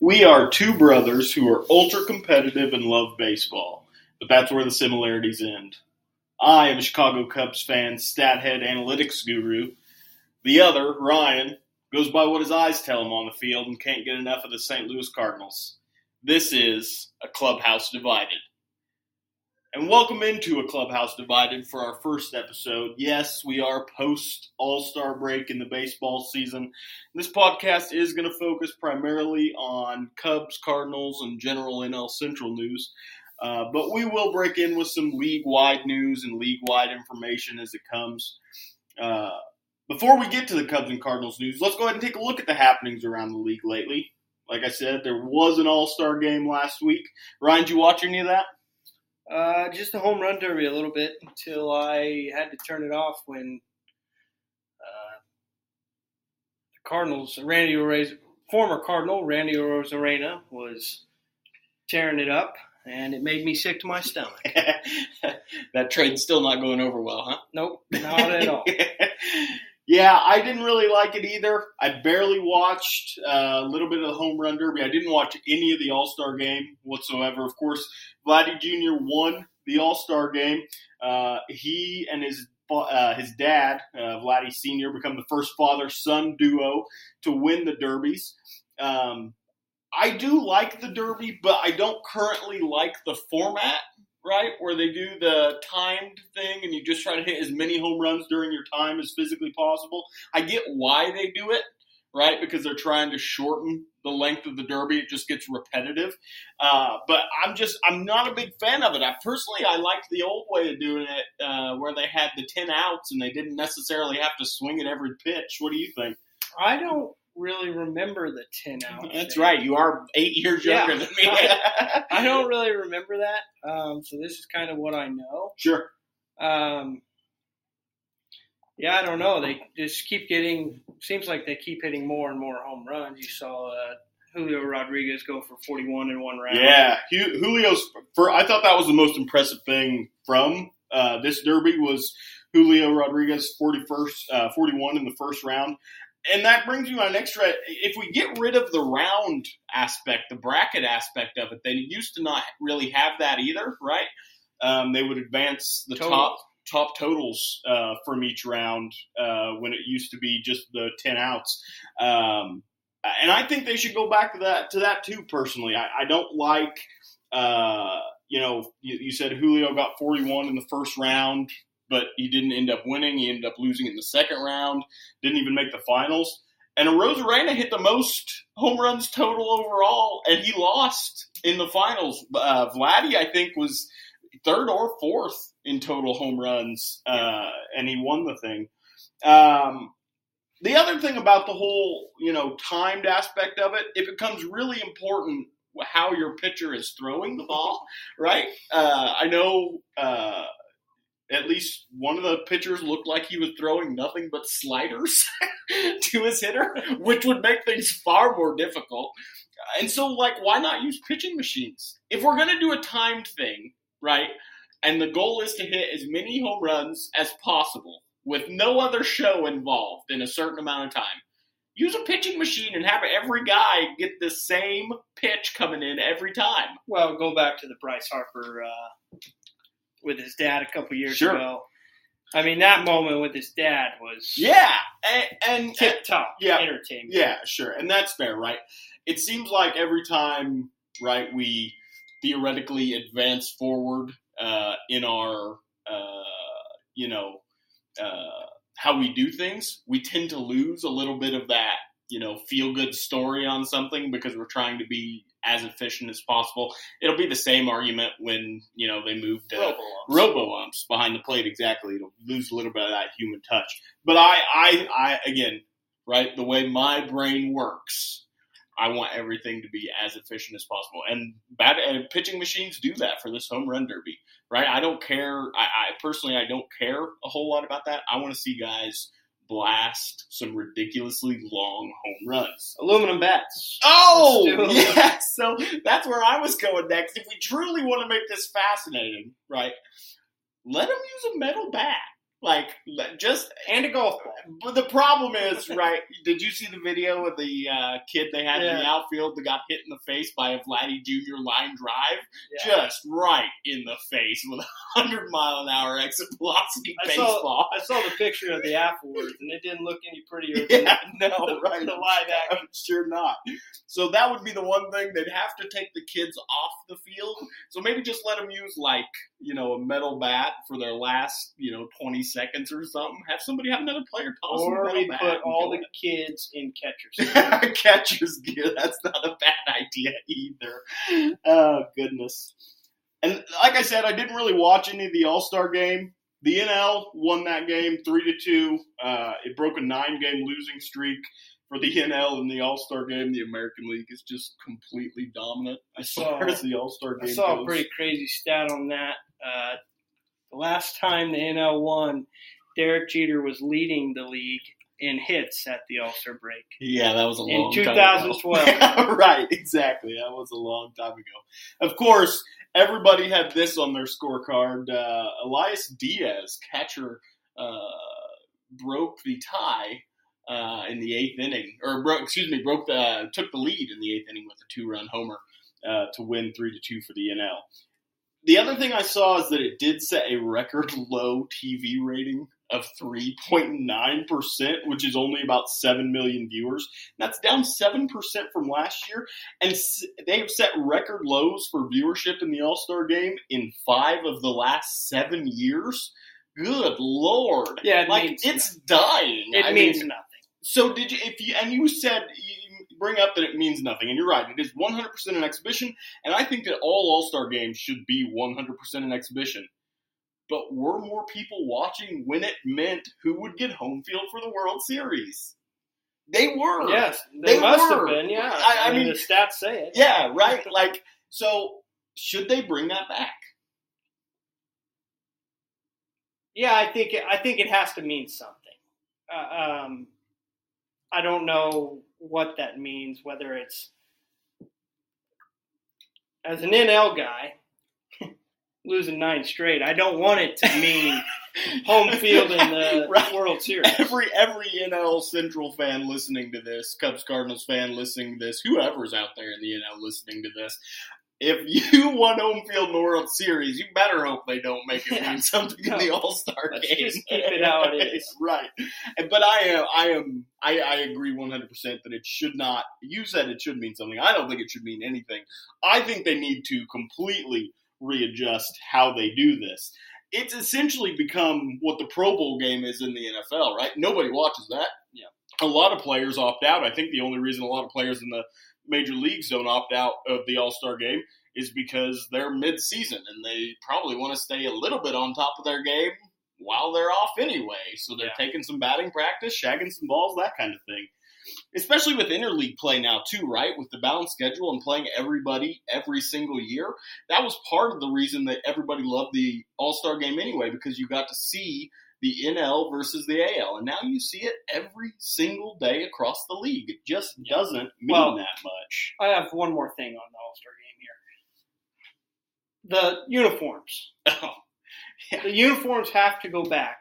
We are two brothers who are ultra competitive and love baseball, but that's where the similarities end. I am a Chicago Cubs fan, stathead analytics guru. The other, Ryan, goes by what his eyes tell him on the field and can't get enough of the St. Louis Cardinals. This is a Clubhouse Divided. And welcome into a Clubhouse Divided for our first episode. Yes, we are post All Star break in the baseball season. This podcast is going to focus primarily on Cubs, Cardinals, and general NL Central news. Uh, but we will break in with some league wide news and league wide information as it comes. Uh, before we get to the Cubs and Cardinals news, let's go ahead and take a look at the happenings around the league lately. Like I said, there was an All Star game last week. Ryan, did you watch any of that? Uh, just a home run derby a little bit until I had to turn it off when uh, the Cardinals, Randy Arozarena, former Cardinal Randy Arozarena was tearing it up, and it made me sick to my stomach. that trade's still not going over well, huh? Nope, not at all. yeah, I didn't really like it either. I barely watched uh, a little bit of the home run derby. I didn't watch any of the All Star game whatsoever. Of course, Vladdy Jr. won the All Star game. Uh, he and his uh, his dad, uh, Vladdy Sr., become the first father son duo to win the derbies. Um, I do like the derby, but I don't currently like the format, right? Where they do the timed thing and you just try to hit as many home runs during your time as physically possible. I get why they do it, right? Because they're trying to shorten the length of the derby. It just gets repetitive. Uh, but I'm just I'm not a big fan of it. I personally I liked the old way of doing it, uh, where they had the ten outs and they didn't necessarily have to swing at every pitch. What do you think? I don't really remember the ten out. That's thing. right. You are eight years younger Yeah. than me. I don't really remember that, um, so this is kind of what I know. sure. Um, yeah, I don't know. They just keep getting. Seems like they keep hitting more and more home runs. You saw uh, Julio Rodriguez go for 41 in one round. Yeah, Julio's. For I thought that was the most impressive thing from uh, this derby was Julio Rodriguez 41st, uh, 41 in the first round. And that brings me to my next thread. If we get rid of the round aspect, the bracket aspect of it, they used to not really have that either, right? Um, they would advance the Total. top top totals uh, from each round uh, when it used to be just the ten outs. Um, and I think they should go back to that to that too. Personally, I, I don't like. Uh, you know, you, you said Julio got 41 in the first round, but he didn't end up winning. He ended up losing in the second round. Didn't even make the finals. And Arozarena hit the most home runs total overall, and he lost in the finals. Uh, Vladdy, I think, was third or fourth in total home runs, uh, and he won the thing. Um, the other thing about the whole, you know, timed aspect of it, it becomes really important how your pitcher is throwing the ball, right? Uh, I know uh, at least one of the pitchers looked like he was throwing nothing but sliders to his hitter, which would make things far more difficult. And so, like, why not use pitching machines? If we're going to do a timed thing, right, and the goal is to hit as many home runs as possible with no other show involved in a certain amount of time, use a pitching machine and have every guy get the same pitch coming in every time. Well, go back to the Bryce Harper uh, with his dad a couple years Sure. ago. I mean, that moment with his dad was Yeah, and, and tip top Yeah. entertainment. Yeah, sure. And that's fair, right? It seems like every time, right, we theoretically advance forward uh, in our, uh, you know, uh, how we do things, we tend to lose a little bit of that, you know, feel good story on something because we're trying to be as efficient as possible. It'll be the same argument when, you know, they move to Robo-umps. robo umps behind the plate exactly. It'll lose a little bit of that human touch. But i i i again right the way my brain works i want everything to be as efficient as possible. And bat and pitching machines do that for this home run derby right? I don't care. I, I personally i don't care a whole lot about that. I want to see guys blast some ridiculously long home runs Aluminum bats. Oh, Let's do it. yeah. So that's where I was going next. If we truly want to make this fascinating, right? Let them use a metal bat. Like just and a golf ball. But the problem is, right? Did you see the video of the uh, kid they had in the outfield that got hit in the face by a Vladdy Jr. line drive? Yeah. Just right in the face with a hundred mile an hour exit velocity I saw- baseball. I saw the picture of the afterwards, and it didn't look any prettier than Yeah, no, the, right. the live action. I'm sure not. So that would be the one thing they'd have to take the kids off the field. So maybe just let them use like you know a metal bat for their last you know 20 seconds or something. Have somebody have another player toss Or we put all the kids in catchers. catcher's gear. That's not a bad idea either. Oh goodness. And like I said, I didn't really watch any of the All Star game. The NL won that game three to two. Uh, it broke a nine game losing streak for the NL in the All Star game. The American League is just completely dominant as saw- as the All Star I saw goes. a pretty crazy stat on that. Uh, last time the NL won, Derek Jeter was leading the league in hits at the All Star break. Yeah, that was a In long 2012. time ago. right, exactly. That was a long time ago. Of course, everybody had this on their scorecard. Uh, Elias Diaz, catcher, uh, broke the tie uh, in the eighth inning, or broke, excuse me, broke the took the lead in the eighth inning with a two-run homer uh, to win three to two for the NL. The other thing I saw is that it did set a record low TV rating of 3.9%, which is only about 7 million viewers. That's down 7% from last year. And they've set record lows for viewership in the All Star game in five of the last seven years. Good Lord. Yeah, it like, means it's dying. It I means mean, nothing. so did you? If you and you said you bring up that it means nothing, and you're right. It is 100% an exhibition, and I think that all All Star games should be 100% an exhibition. But were more people watching when it meant who would get home field for the World Series? They were. Yes, they, They must were. have been. Yeah, I- I mean- the stats say it. Yeah. Right. Like so. Should they bring that back? Yeah, I think it, I think it has to mean something. Uh, um, I don't know what that means. Whether it's as an NL guy losing nine straight, I don't want it to mean home field in the Right. World Series. Every every NL Central fan listening to this, Cubs Cardinals fan listening to this, whoever's out there in the NL listening to this, if you want home field in the World Series, you better hope they don't make it Yeah. mean something in the All Star game. just keep it how it is. right. But I am I am I, I agree one hundred percent that it should not. You said it should mean something. I don't think it should mean anything. I think they need to completely readjust how they do this. It's essentially become what the Pro Bowl game is in the NFL, right? Nobody watches that. Yeah. A lot of players opt out. I think the only reason a lot of players in the major leagues don't opt out of the All Star game is because they're mid season and they probably want to stay a little bit on top of their game while they're off anyway. So they're Yeah. taking some batting practice, shagging some balls, that kind of thing. Especially with interleague play now too, right? With the balanced schedule and playing everybody every single year. That was part of the reason that everybody loved the All Star game anyway, because you got to see the NL versus the AL. And now you see it every single day across the league. It just doesn't mean Well- that much. I have one more thing on the All Star game here. The uniforms. Yeah. The uniforms have to go back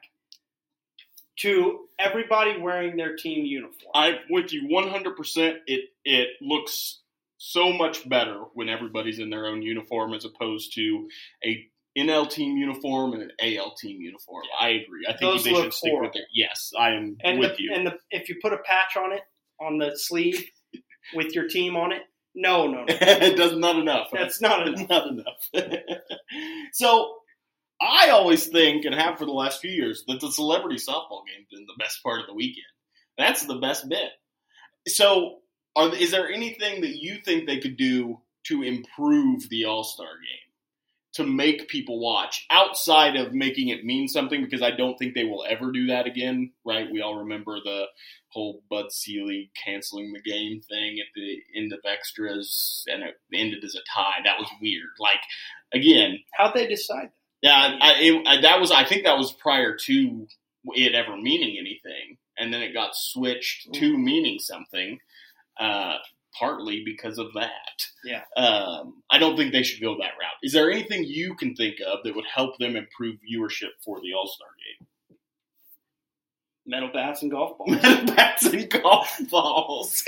to everybody wearing their team uniform. I'm with you 100%. It it looks so much better when everybody's in their own uniform as opposed to a NL team uniform and an AL team uniform. I agree. I think Those they should stick horrible. with it. Yes, I am and with the, you. and the, if you put a patch on it on the sleeve with your team on it, no, no, no, it does not enough. that's not enough. not enough. so I always think, and have for the last few years, that the celebrity softball game's been the best part of the weekend. That's the best bit. So, are is there anything that you think they could do to improve the All Star game? To make people watch outside of making it mean something, because I don't think they will ever do that again, right? We all remember the whole Bud Selig canceling the game thing at the end of extras, and it ended as a tie. That was weird. Like, again, How'd they decide that? yeah, I, it, I, that was. I think that was prior to it ever meaning anything, and then it got switched to meaning something, uh, partly because of that. Yeah. Um, I don't think they should go that route. Is there anything you can think of that would help them improve viewership for the All Star game? Metal bats and golf balls. metal bats and golf balls.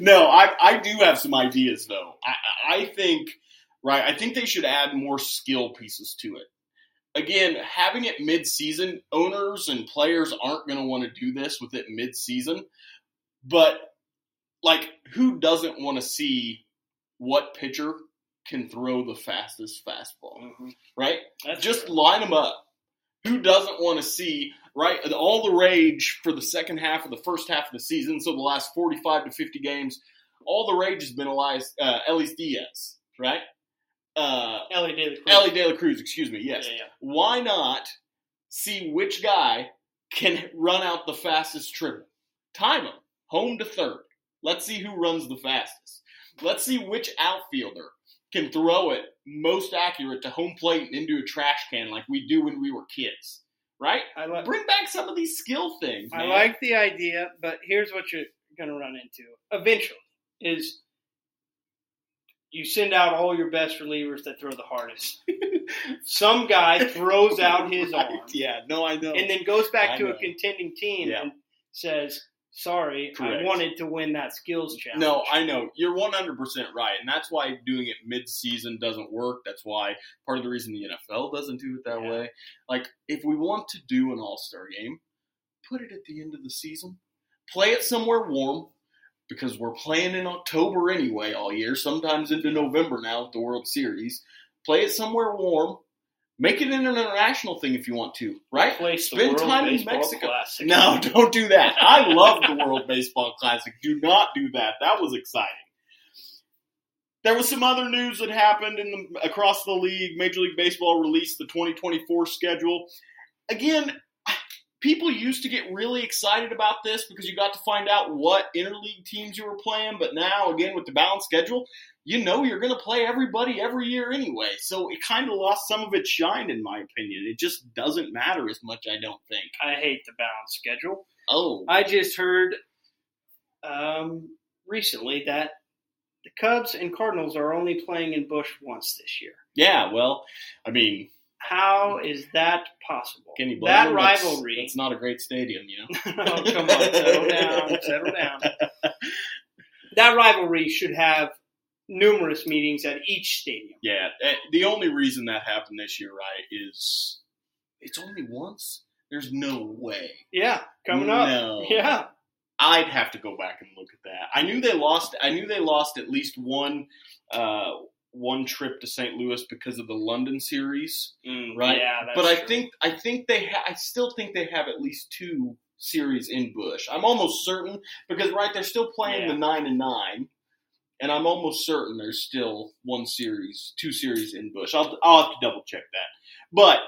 no, I I do have some ideas though. I I think right. I think they should add more skill pieces to it. Again, having it mid-season, owners and players aren't going to want to do this with it mid-season. But like, who doesn't want to see what pitcher can throw the fastest fastball? Mhm. Right? That's just true. line them up. Who doesn't want to see right all the rage for the second half of the first half of the season? So the last forty-five to fifty games, all the rage has been Elias, uh, Elias Diaz, right? Uh, Ellie Daly. Cruz. Elly De La Cruz, excuse me. Yes. Yeah, yeah. Why not see which guy can run out the fastest triple? Time him home to third. Let's see who runs the fastest. Let's see which outfielder can throw it most accurate to home plate and into a trash can like we do when we were kids, right? I, Bring back some of these skill things. I like the idea, but here's what you're going to run into eventually: is you send out all your best relievers that throw the hardest. Some guy throws out his arm Yeah, no, I know. and then goes back I to know. a contending team Yeah. and says, "Sorry, Correct. I wanted to win that skills challenge." No, I know. You're 100% right. And that's why doing it mid season doesn't work. That's why part of the reason the NFL doesn't do it that Yeah. way. Like, if we want to do an all star game, put it at the end of the season. Play it somewhere warm because we're playing in October anyway all year, sometimes into November now with the World Series. Play it somewhere warm. Make it an international thing if you want to, right? Place Spend time in Mexico. Classic. No, don't do that. I love the World Baseball Classic. Do not do that. That was exciting. There was some other news that happened in the, across the league. Major League Baseball released the 2024 schedule. Again, people used to get really excited about this because you got to find out what interleague teams you were playing. But now, again, with the balanced schedule, you know you're going to play everybody every year anyway. So it kind of lost some of its shine, in my opinion. It just doesn't matter as much, I don't think. I hate the balanced schedule. Oh, I just heard um, recently that the Cubs and Cardinals are only playing in Busch once this year. Yeah, well, I mean, How is that possible? can you blame that them? Rivalry. It's not a great stadium, you know. oh, come on, settle down, settle down. That rivalry should have numerous meetings at each stadium. Yeah, the only reason that happened this year, right, is it's only once. There's no way. Yeah, coming up. Yeah, I'd have to go back and look at that. I knew they lost. I knew they lost at least one, uh, one trip to St. Louis because of the London series, right? Yeah, that's but I true. think I think they. Ha- I still think they have at least two series in Busch. I'm almost certain because right, they're still playing Yeah. the nine and nine, and I'm almost certain there's still one series, two series in Busch. I'll I'll have to double check that, but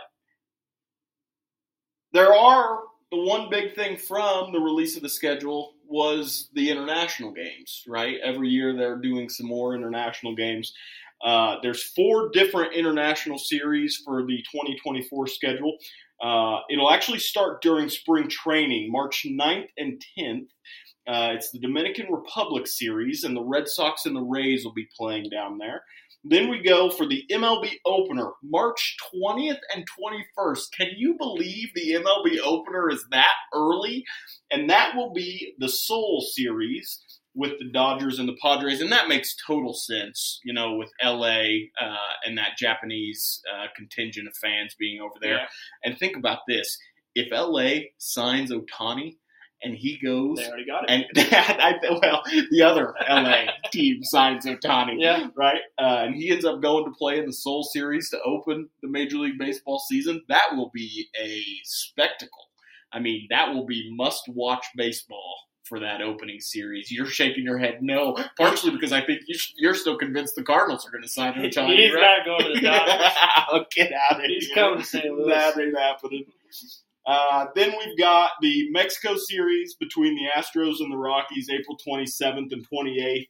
there are the one big thing from the release of the schedule was the international games. Right, every year they're doing some more international games. Uh, there's four different international series for the 2024 schedule. Uh, it'll actually start during spring training, March 9th and 10th. Uh, it's the Dominican Republic series, and the Red Sox and the Rays will be playing down there. Then we go for the MLB opener, March 20th and 21st. Can you believe the MLB opener is that early? And that will be the Seoul series with the Dodgers and the Padres, and that makes total sense, you know, with LA uh, and that Japanese uh, contingent of fans being over there. Yeah. And think about this: if LA signs Ohtani and he goes, they already got it. and I, well, the other LA team signs Ohtani, yeah, right? Uh, and he ends up going to play in the Seoul Series to open the Major League Baseball season. That will be a spectacle. I mean, that will be must-watch baseball for that opening series. You're shaking your head no, partially because I think you you're still convinced the Cardinals are going to sign Ohtani. he's right? not going to the Dodgers. get out of He's here. coming to St. Louis. That ain't happening. Uh, then we've got the Mexico series between the Astros and the Rockies, April 27th and 28th.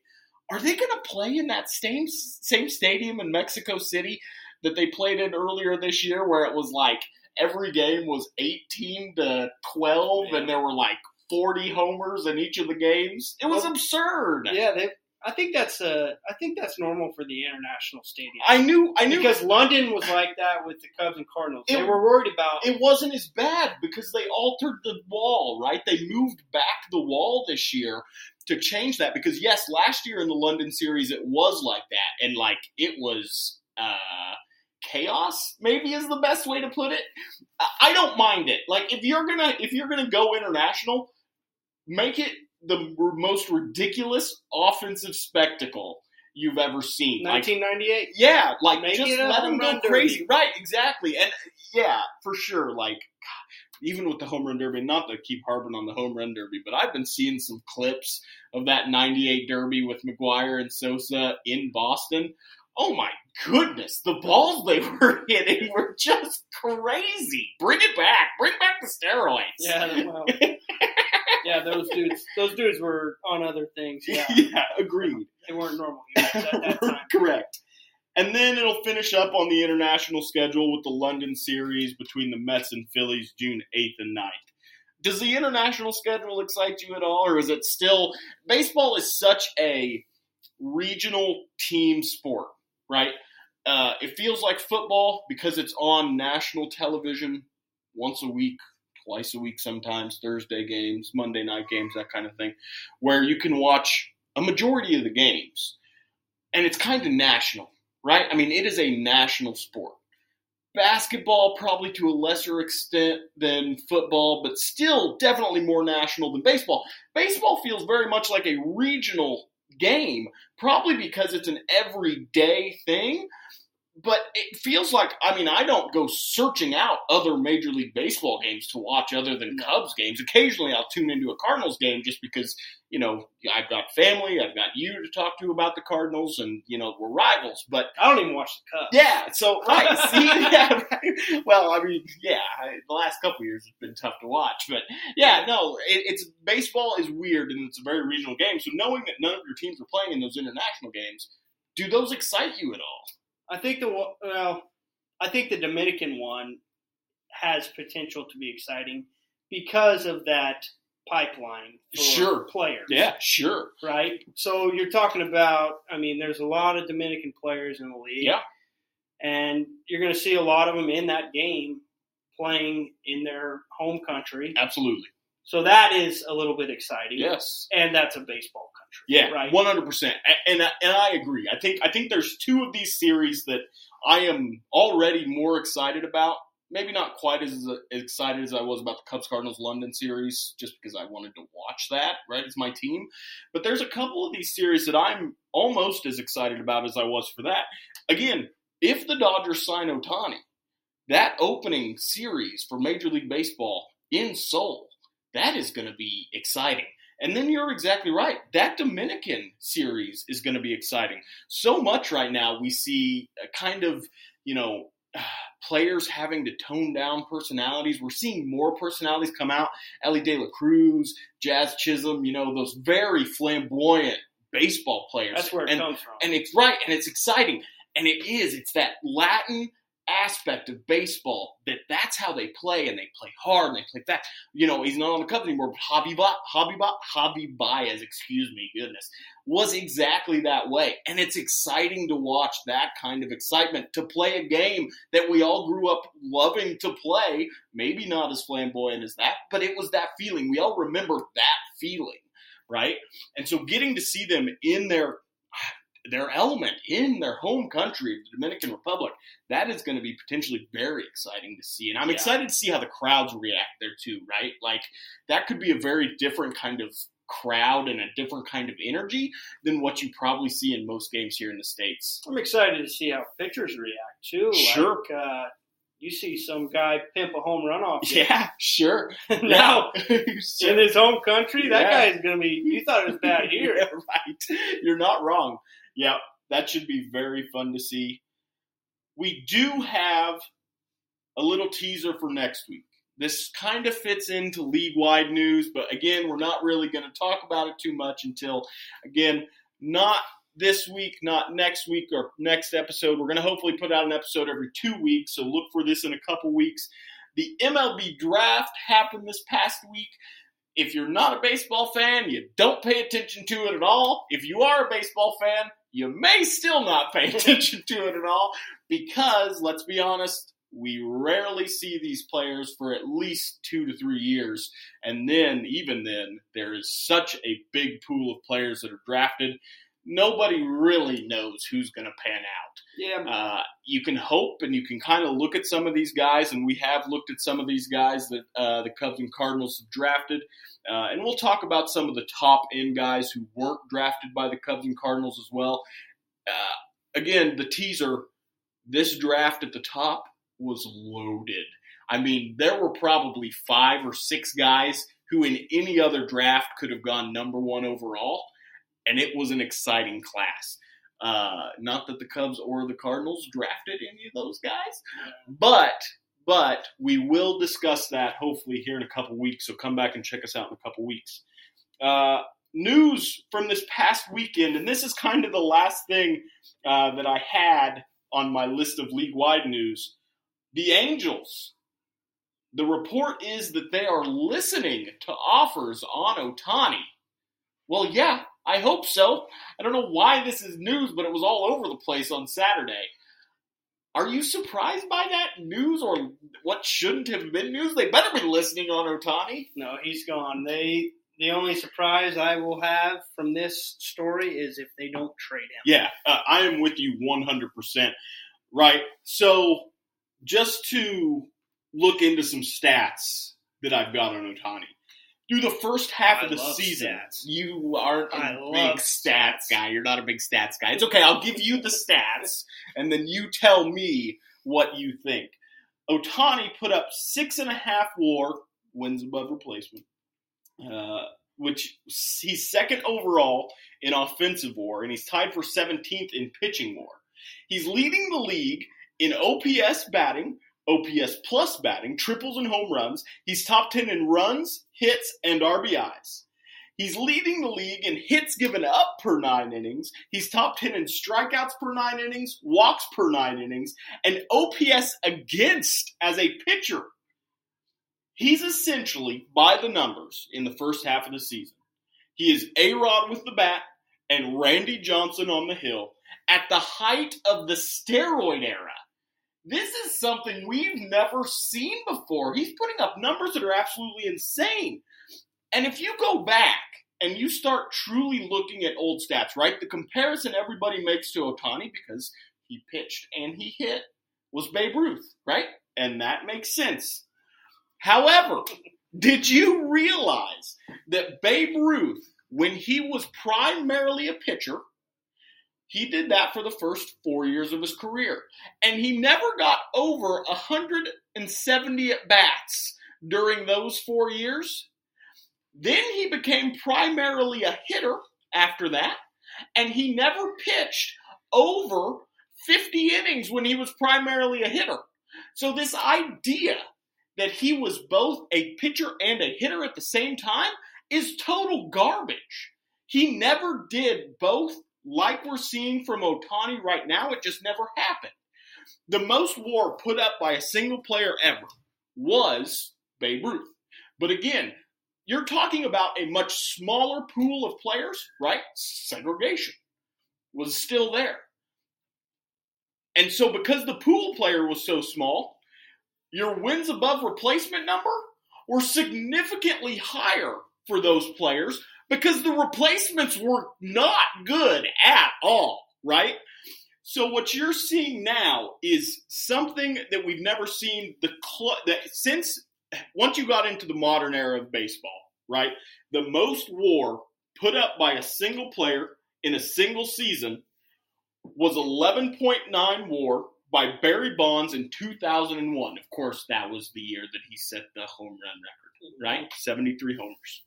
Are they going to play in that same same stadium in Mexico City that they played in earlier this year, where it was like every game was 18 to 12, and there were like 40 homers in each of the games? It was Well, absurd. Yeah, they. I think that's uh, I think that's normal for the international stadium. I knew, I knew because London was like that with the Cubs and Cardinals. They were worried about it wasn't as bad because they altered the wall, right? They moved back the wall this year to change that because yes, last year in the London series it was like that and like it was uh chaos maybe is the best way to put it. I- I don't mind it. Like if you're going to if you're going to go international, make it the most ridiculous offensive spectacle you've ever seen. Like 1998. yeah, like Make just let them go run derby. crazy. Right, exactly. And yeah, for sure. Like even with the home run derby, not to keep harping on the home run derby, but I've been seeing some clips of that '98 derby with McGwire and Sosa in Boston. Oh my goodness, the balls they were hitting were just crazy. Bring it back. Bring back the steroids. Yeah, yeah, those dudes, those dudes were on other things. Yeah, yeah, agreed. they weren't normal humans at that time. Correct. And then it'll finish up on the international schedule with the London series between the Mets and Phillies June 8th and 9th. Does the international schedule excite you at all, or is it still. Baseball is such a regional team sport, right? Uh, it feels like football because it's on national television once a week, twice a week sometimes, Thursday games, Monday night games, that kind of thing, where you can watch a majority of the games. And it's kind of national, right? I mean, it is a national sport. Basketball, probably to a lesser extent than football, but still definitely more national than baseball. Baseball feels very much like a regional game, probably because it's an everyday thing. But it feels like, I mean, I don't go searching out other Major League Baseball games to watch other than Cubs games. Occasionally I'll tune into a Cardinals game just because, you know, I've got family, I've got you to talk to about the Cardinals, and, you know, we're rivals. But I don't even watch the Cubs. yeah, so right, see, yeah, right. Well, I mean, yeah, I, the last couple of years it's been tough to watch, but yeah, no, it, it's baseball is weird and it's a very regional game. So knowing that none of your teams are playing in those international games, do those excite you at all? I think the well, I think the Dominican one has potential to be exciting because of that pipeline for Sure. players. Yeah, sure. Right. So you're talking about. I mean, there's a lot of Dominican players in the league. Yeah. And you're going to see a lot of them in that game playing in their home country. Absolutely. So that is a little bit exciting. Yes. And that's a baseball. Yeah, Right. one hundred percent, and I- and I agree. I think I think there's two of these series that I am already more excited about. Maybe not quite as, as excited as I was about the Cubs Cardinals London series, just because I wanted to watch that. Right, as my team. But there's a couple of these series that I'm almost as excited about as I was for that. Again, if the Dodgers sign Ohtani, that opening series for Major League Baseball in Seoul, that is going to be exciting. And then you're exactly right. That Dominican series is going to be exciting. So much right now, we see a kind of, you know, players having to tone down personalities. We're seeing more personalities come out. Elly De La Cruz, Jazz Chisholm, you know, those very flamboyant baseball players. That's where it and, comes from. and it's right, and it's exciting. And it is. It's that Latin aspect of baseball that that's how they play, and they play hard, and they play fast. You know, he's not on the Cubs anymore, Javy, ba- Javy Baez, excuse me, goodness, was exactly that way. And it's exciting to watch that kind of excitement, to play a game that we all grew up loving to play. Maybe not as flamboyant as that, but it was that feeling. We all remember that feeling, right? And so getting to see them in their their element in their home country, the Dominican Republic, that is going to be potentially very exciting to see. And I'm Yeah. excited to see how the crowds react there too, right? Like that could be a very different kind of crowd and a different kind of energy than what you probably see in most games here in the States. I'm excited to see how pitchers react too. Sure. Like, uh, you see some guy pimp a home run off. you. Yeah, sure. now Yeah. in his home country, that Yeah. guy's gonna be. You thought it was bad here. Yeah, right. You're not wrong. Yeah, that should be very fun to see. We do have a little teaser for next week. This kind of fits into league wide news, but again, we're not really going to talk about it too much until, again, not this week, not next week or next episode. We're going to hopefully put out an episode every two weeks, so look for this in a couple weeks. The MLB draft happened this past week. if you're not a baseball fan, you don't pay attention to it at all. If you are a baseball fan, you may still not pay attention to it at all because, let's be honest, we rarely see these players for at least two to three years. And then, even then, there is such a big pool of players that are drafted. Nobody really knows who's going to pan out. Yeah, Uh, you can hope and you can kind of look at some of these guys, and we have looked at some of these guys that uh, the Cubs and Cardinals have drafted. Uh, and we'll talk about some of the top end guys who weren't drafted by the Cubs and Cardinals as well. Uh, again, the teaser this draft at the top was loaded. I mean, there were probably five or six guys who, in any other draft, could have gone number one overall, and it was an exciting class. Uh, not that the Cubs or the Cardinals drafted any of those guys, but but we will discuss that hopefully here in a couple weeks. So come back and check us out in a couple weeks. Uh, news from this past weekend, and this is kind of the last thing uh, that I had on my list of league wide news. The Angels. The report is that they are listening to offers on Ohtani. Well, yeah, I hope so. I don't know why this is news, but it was all over the place on Saturday. Are you surprised by that news or what shouldn't have been news? They better be listening on Ohtani. no, he's gone. They the only surprise I will have from this story is if they don't trade him. Yeah, uh, I am with you 100%. Right. So, just to look into some stats that I've got on Ohtani. Through the first half I of the season, stats. you aren't a I big stats guy. You're not a big stats guy. It's okay. I'll give you the stats, and then you tell me what you think. Ohtani put up six and a half WAR wins above replacement, uh, which he's second overall in offensive WAR, and he's tied for 17th in pitching WAR. He's leading the league in OPS batting, OPS plus batting, triples and home runs. He's top 10 in runs, hits, and RBIs. He's leading the league in hits given up per nine innings. He's top 10 in strikeouts per nine innings, walks per nine innings, and OPS against as a pitcher. He's essentially, by the numbers, in the first half of the season. He is A Rod with the bat and Randy Johnson on the hill at the height of the steroid era. This is something we've never seen before. He's putting up numbers that are absolutely insane. And if you go back and you start truly looking at old stats, right? The comparison everybody makes to Ohtani because he pitched and he hit was Babe Ruth, right? And that makes sense. However, did you realize that Babe Ruth, when he was primarily a pitcher, he did that for the first four years of his career. And he never got over 170 at bats during those four years. Then he became primarily a hitter after that. And he never pitched over 50 innings when he was primarily a hitter. So, this idea that he was both a pitcher and a hitter at the same time is total garbage. He never did both like we're seeing from Ohtani right now. It just never happened. The most war put up by a single player ever was Babe Ruth. But again, you're talking about a much smaller pool of players, right? Segregation was still there. And so, because the pool player was so small, your wins above replacement number were significantly higher for those players because the replacements were not good at all, right? So what you're seeing now is something that we've never seen the cl- that since once you got into the modern era of baseball, right? The most WAR put up by a single player in a single season was 11.9 WAR by Barry Bonds in 2001. Of course, that was the year that he set the home run record, right? 73 homers.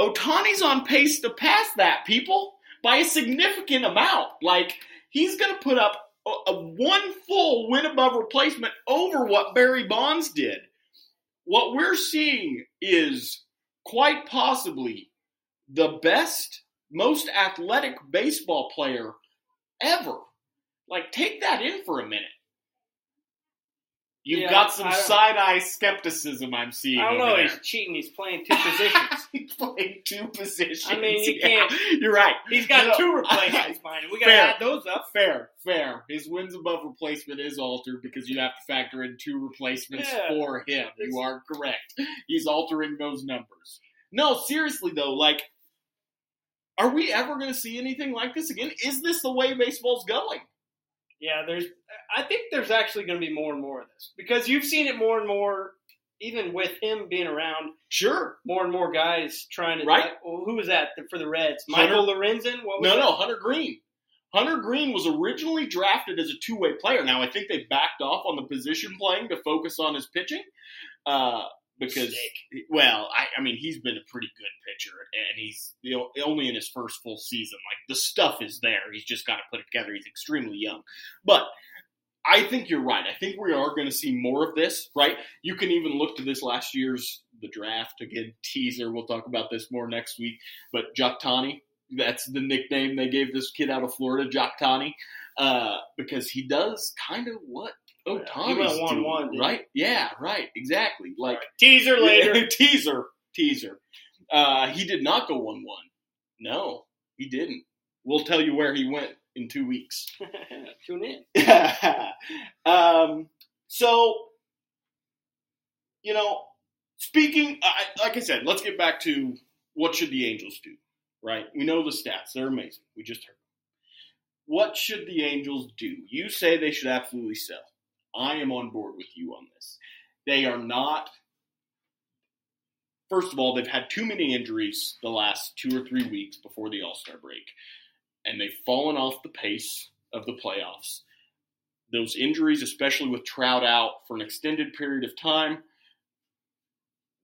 Ohtani's on pace to pass that, people, by a significant amount. Like, he's going to put up a, a one full win above replacement over what Barry Bonds did. What we're seeing is quite possibly the best, most athletic baseball player ever. Like, take that in for a minute. You've Yeah, got some side eye skepticism I'm seeing. I don't know. there. He's cheating. He's playing two positions. He's playing two positions. I mean, you Yeah, can't- You're right. He's got No, two replacements, mine. We got to add those up. Fair, fair. His wins above replacement is altered because you have to factor in two replacements Yeah. for him. You are correct. He's altering those numbers. No, seriously though, like, are we ever going to see anything like this again? Is this the way baseball's going? Yeah, there's. I think there's actually going to be more and more of this because you've seen it more and more, even with him being around. Sure. More and more guys trying to. Right. well, who was that for the Reds? Hunter- Michael Lorenzen. What was No, that? no, Hunter Greene. Hunter Greene was originally drafted as a two way player. Now, I think they backed off on the position playing to focus on his pitching. Uh, because, well, I, I mean, he's been a pretty good pitcher, and he's you know, only in his first full season. Like, the stuff is there. He's just got to put it together. He's extremely young. But I think you're right. I think we are going to see more of this, right? You can even look to this last year's the draft again teaser. We'll talk about this more next week. But Joktani, that's the nickname they gave this kid out of Florida, Joktani, uh, because he does kind of what Ohtani's he went 1-1, right? Yeah, right, exactly. Like Teaser later. teaser, teaser. Uh, he did not go one-one. No, he didn't. We'll tell you where he went in two weeks. Tune in. um, so, you know, speaking, I, like I said, let's get back to what should the Angels do, right? We know the stats; they're amazing. We just heard. What should the Angels do? You say they should absolutely sell. I am on board with you on this. They are not. First of all, they've had too many injuries the last two or three weeks before the All Star break, and they've fallen off the pace of the playoffs. Those injuries, especially with Trout out for an extended period of time,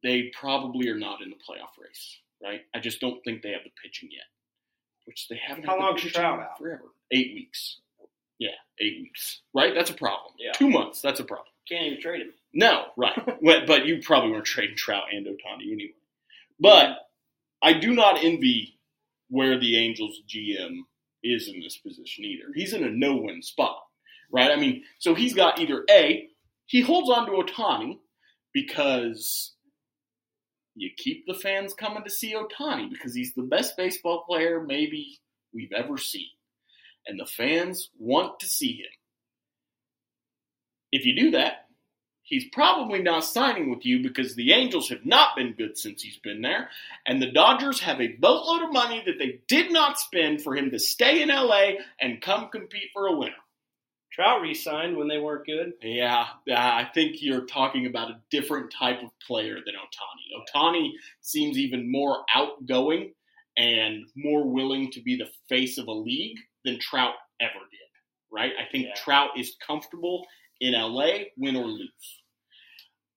they probably are not in the playoff race, right? I just don't think they have the pitching yet, which they haven't. How long's pitching Trout out? Forever. Eight weeks. Yeah, eight weeks. Right? That's a problem. Yeah. Two months. That's a problem. Can't even trade him. No, right. but, but you probably weren't trading Trout and Ohtani anyway. But I do not envy where the Angels GM is in this position either. He's in a no-win spot, right? I mean, so he's got either A, he holds on to Ohtani because you keep the fans coming to see Ohtani because he's the best baseball player maybe we've ever seen. And the fans want to see him. If you do that, he's probably not signing with you because the Angels have not been good since he's been there, and the Dodgers have a boatload of money that they did not spend for him to stay in LA and come compete for a winner. Trout re-signed when they weren't good. Yeah, I think you're talking about a different type of player than Ohtani. Ohtani seems even more outgoing and more willing to be the face of a league than Trout ever did, right? I think Yeah. Trout is comfortable in LA, win or lose.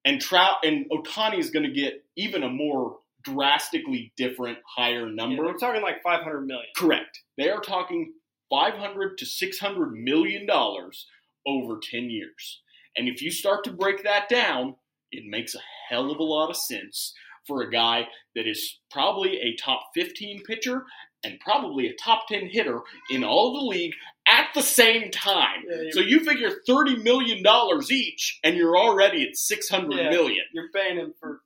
And Trout and Ohtani is going to get even a more drastically different higher Yeah, number. we're talking like 500 million. Correct. They are talking 500 to 600 million dollars over 10 years. And if you start to break that down, it makes a hell of a lot of sense for a guy that is probably a top 15 pitcher and probably a top 10 hitter in all of the league at the same time. Yeah, So you figure 30 million dollars each and you're already at six hundred Yeah. million. you're paying him for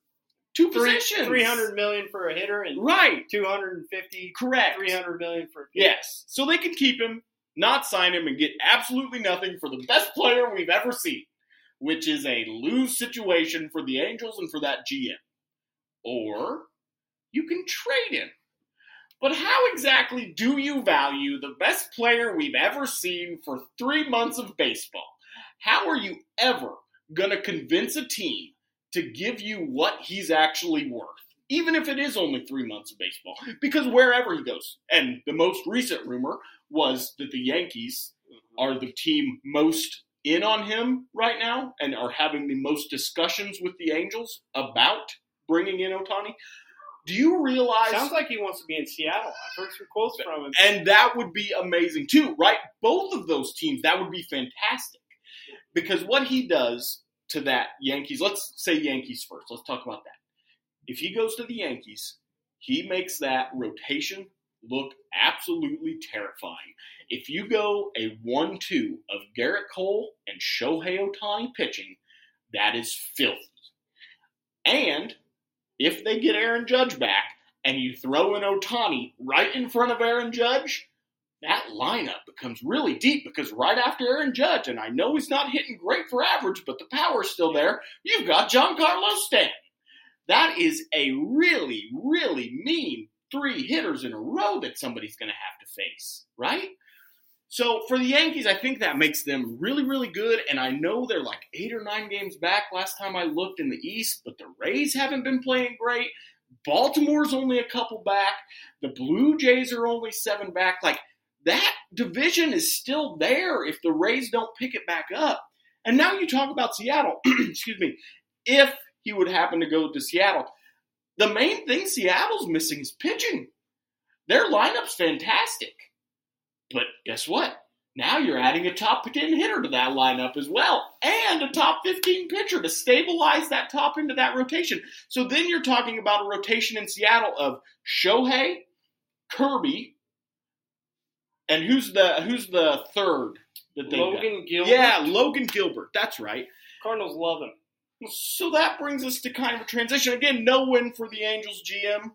Two three, positions. 300 million for a hitter and Right. 250, Correct. 300 million for a Yes. So they can keep him, not sign him, and get absolutely nothing for the best player we've ever seen, which is a lose situation for the Angels and for that GM. Or you can trade him. But how exactly do you value the best player we've ever seen for three months of baseball? How are you ever going to convince a team to give you what he's actually worth? Even if it is only three months of baseball. Because wherever he goes, and the most recent rumor was that the Yankees mm-hmm. are the team most in on him right now and are having the most discussions with the Angels about bringing in Ohtani. Do you realize? Sounds like he wants to be in Seattle. I've heard some quotes from him. and that would be amazing too, right? Both of those teams, that would be fantastic. Because what he does to that Yankees, let's say Yankees first. Let's talk about that. If he goes to the Yankees, he makes that rotation look absolutely terrifying. If you go a 1 2 of Gerrit Cole and Shohei Ohtani pitching, That is filthy. And if they get Aaron Judge back and you throw in Ohtani right in front of Aaron Judge, that lineup becomes really deep because right after Aaron Judge, and I know he's not hitting great for average, but the power's still there, you've got Giancarlo Stanton. That is a really, really mean three hitters in a row that somebody's going to have to face, right? So for the Yankees, I think that makes them really, really good. And I know they're like eight or nine games back last time I looked in the East, but the Rays haven't been playing great. Baltimore's only a couple back. The Blue Jays are only seven back. Like that division is still there if the Rays don't pick it back up. And now you talk about Seattle. Excuse me. If he would happen to go to Seattle, the main thing Seattle's missing is pitching. Their lineup's fantastic. But guess what? Now you're adding a top 10 hitter to that lineup as well, and a top 15 pitcher to stabilize that top into that rotation. So then you're talking about a rotation in Seattle of Shohei, Kirby, and who's the who's the third that they Logan got? Gilbert. Yeah, Logan Gilbert. That's right. Cardinals love him. So that brings us to kind of a transition. Again, no win for the Angels GM.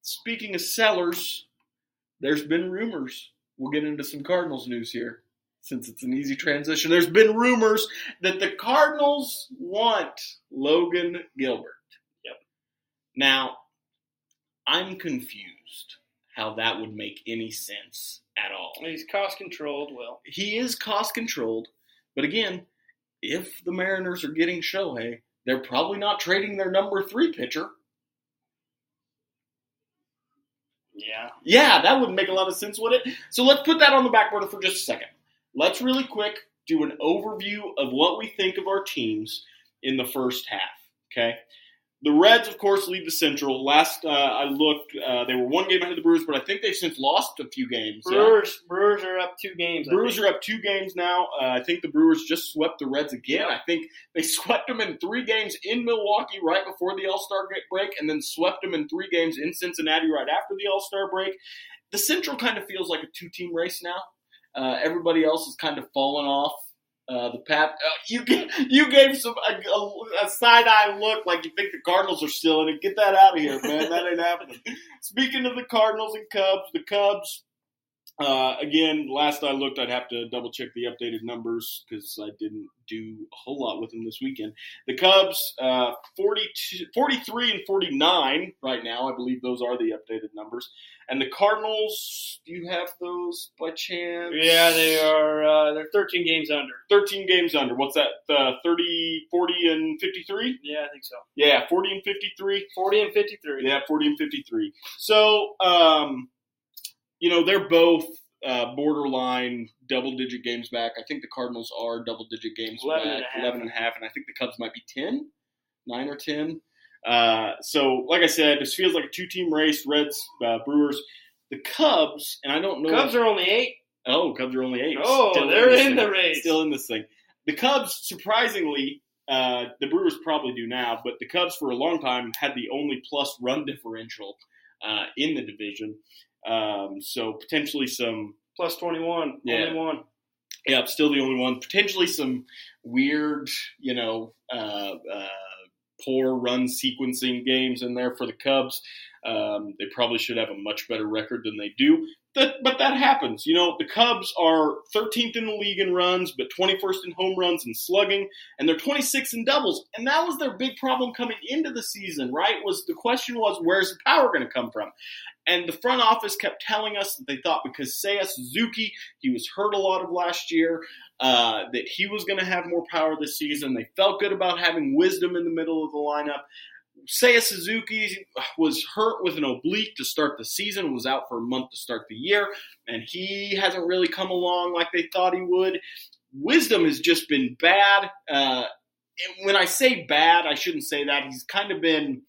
Speaking of sellers, there's been rumors. We'll get into some Cardinals news here since it's an easy transition. There's been rumors that the Cardinals want Logan Gilbert. Yep. Now, I'm confused how that would make any sense at all. He's cost controlled. Well, He is cost controlled, but again, if the Mariners are getting Shohei, they're probably not trading their number three pitcher. Yeah. Yeah, that wouldn't make a lot of sense, would it? So let's put that on the back burner for just a second. Let's really quick do an overview of what we think of our teams in the first half. Okay. The Reds, of course, lead the Central. Last uh, I looked, uh, they were one game ahead of the Brewers, but I think they've since lost a few games. Yeah. Brewers. Brewers are up two games. Brewers are up two games now. Uh, I think the Brewers just swept the Reds again. I think they swept them in three games in Milwaukee right before the All Star break, and then swept them in three games in Cincinnati right after the All Star break. The Central kind of feels like a two team race now. Uh, everybody else has kind of fallen off uh, the path. Uh, you gave, you gave some a, a, a side eye look like you think the Cardinals are still in it. Get that out of here, man. That ain't happening. Speaking of the Cardinals and Cubs, the Cubs uh, again, last I looked, I'd have to double check the updated numbers because I didn't do a whole lot with them this weekend. The Cubs, uh, 42, 43 and 49 right now. I believe those are the updated numbers. And the Cardinals, do you have those by chance? Yeah, they are. Uh, they're 13 games under. 13 games under. What's that? Uh, 30, 40, and 53? Yeah, I think so. Yeah, 40 and 53. 40 and 53. Yeah, 40 and 53. So, um, you know, they're both uh, borderline double digit games back. I think the Cardinals are double digit games 11 back, and a half. 11 and a half, and I think the Cubs might be 10, 9 or 10. Uh, so, like I said, this feels like a two team race Reds, uh, Brewers. The Cubs, and I don't know. Cubs are only eight. Oh, Cubs are only eight. Oh, Still they're this in the race. Still in this thing. The Cubs, surprisingly, uh, the Brewers probably do now, but the Cubs for a long time had the only plus run differential uh, in the division. Um, so potentially some, Plus 21. Yeah. Only one. yeah, still the only one. Potentially some weird, you know, uh, uh, poor run sequencing games in there for the Cubs. Um, they probably should have a much better record than they do. That, but that happens. You know, the Cubs are 13th in the league in runs, but 21st in home runs and slugging, and they're 26th in doubles. And that was their big problem coming into the season, right? Was the question was where's the power going to come from? And the front office kept telling us that they thought because Seiya Suzuki, he was hurt a lot of last year, uh, that he was going to have more power this season. They felt good about having wisdom in the middle of the lineup. Seiya Suzuki was hurt with an oblique to start the season, was out for a month to start the year, and he hasn't really come along like they thought he would. Wisdom has just been bad. Uh, when I say bad, I shouldn't say that. He's kind of been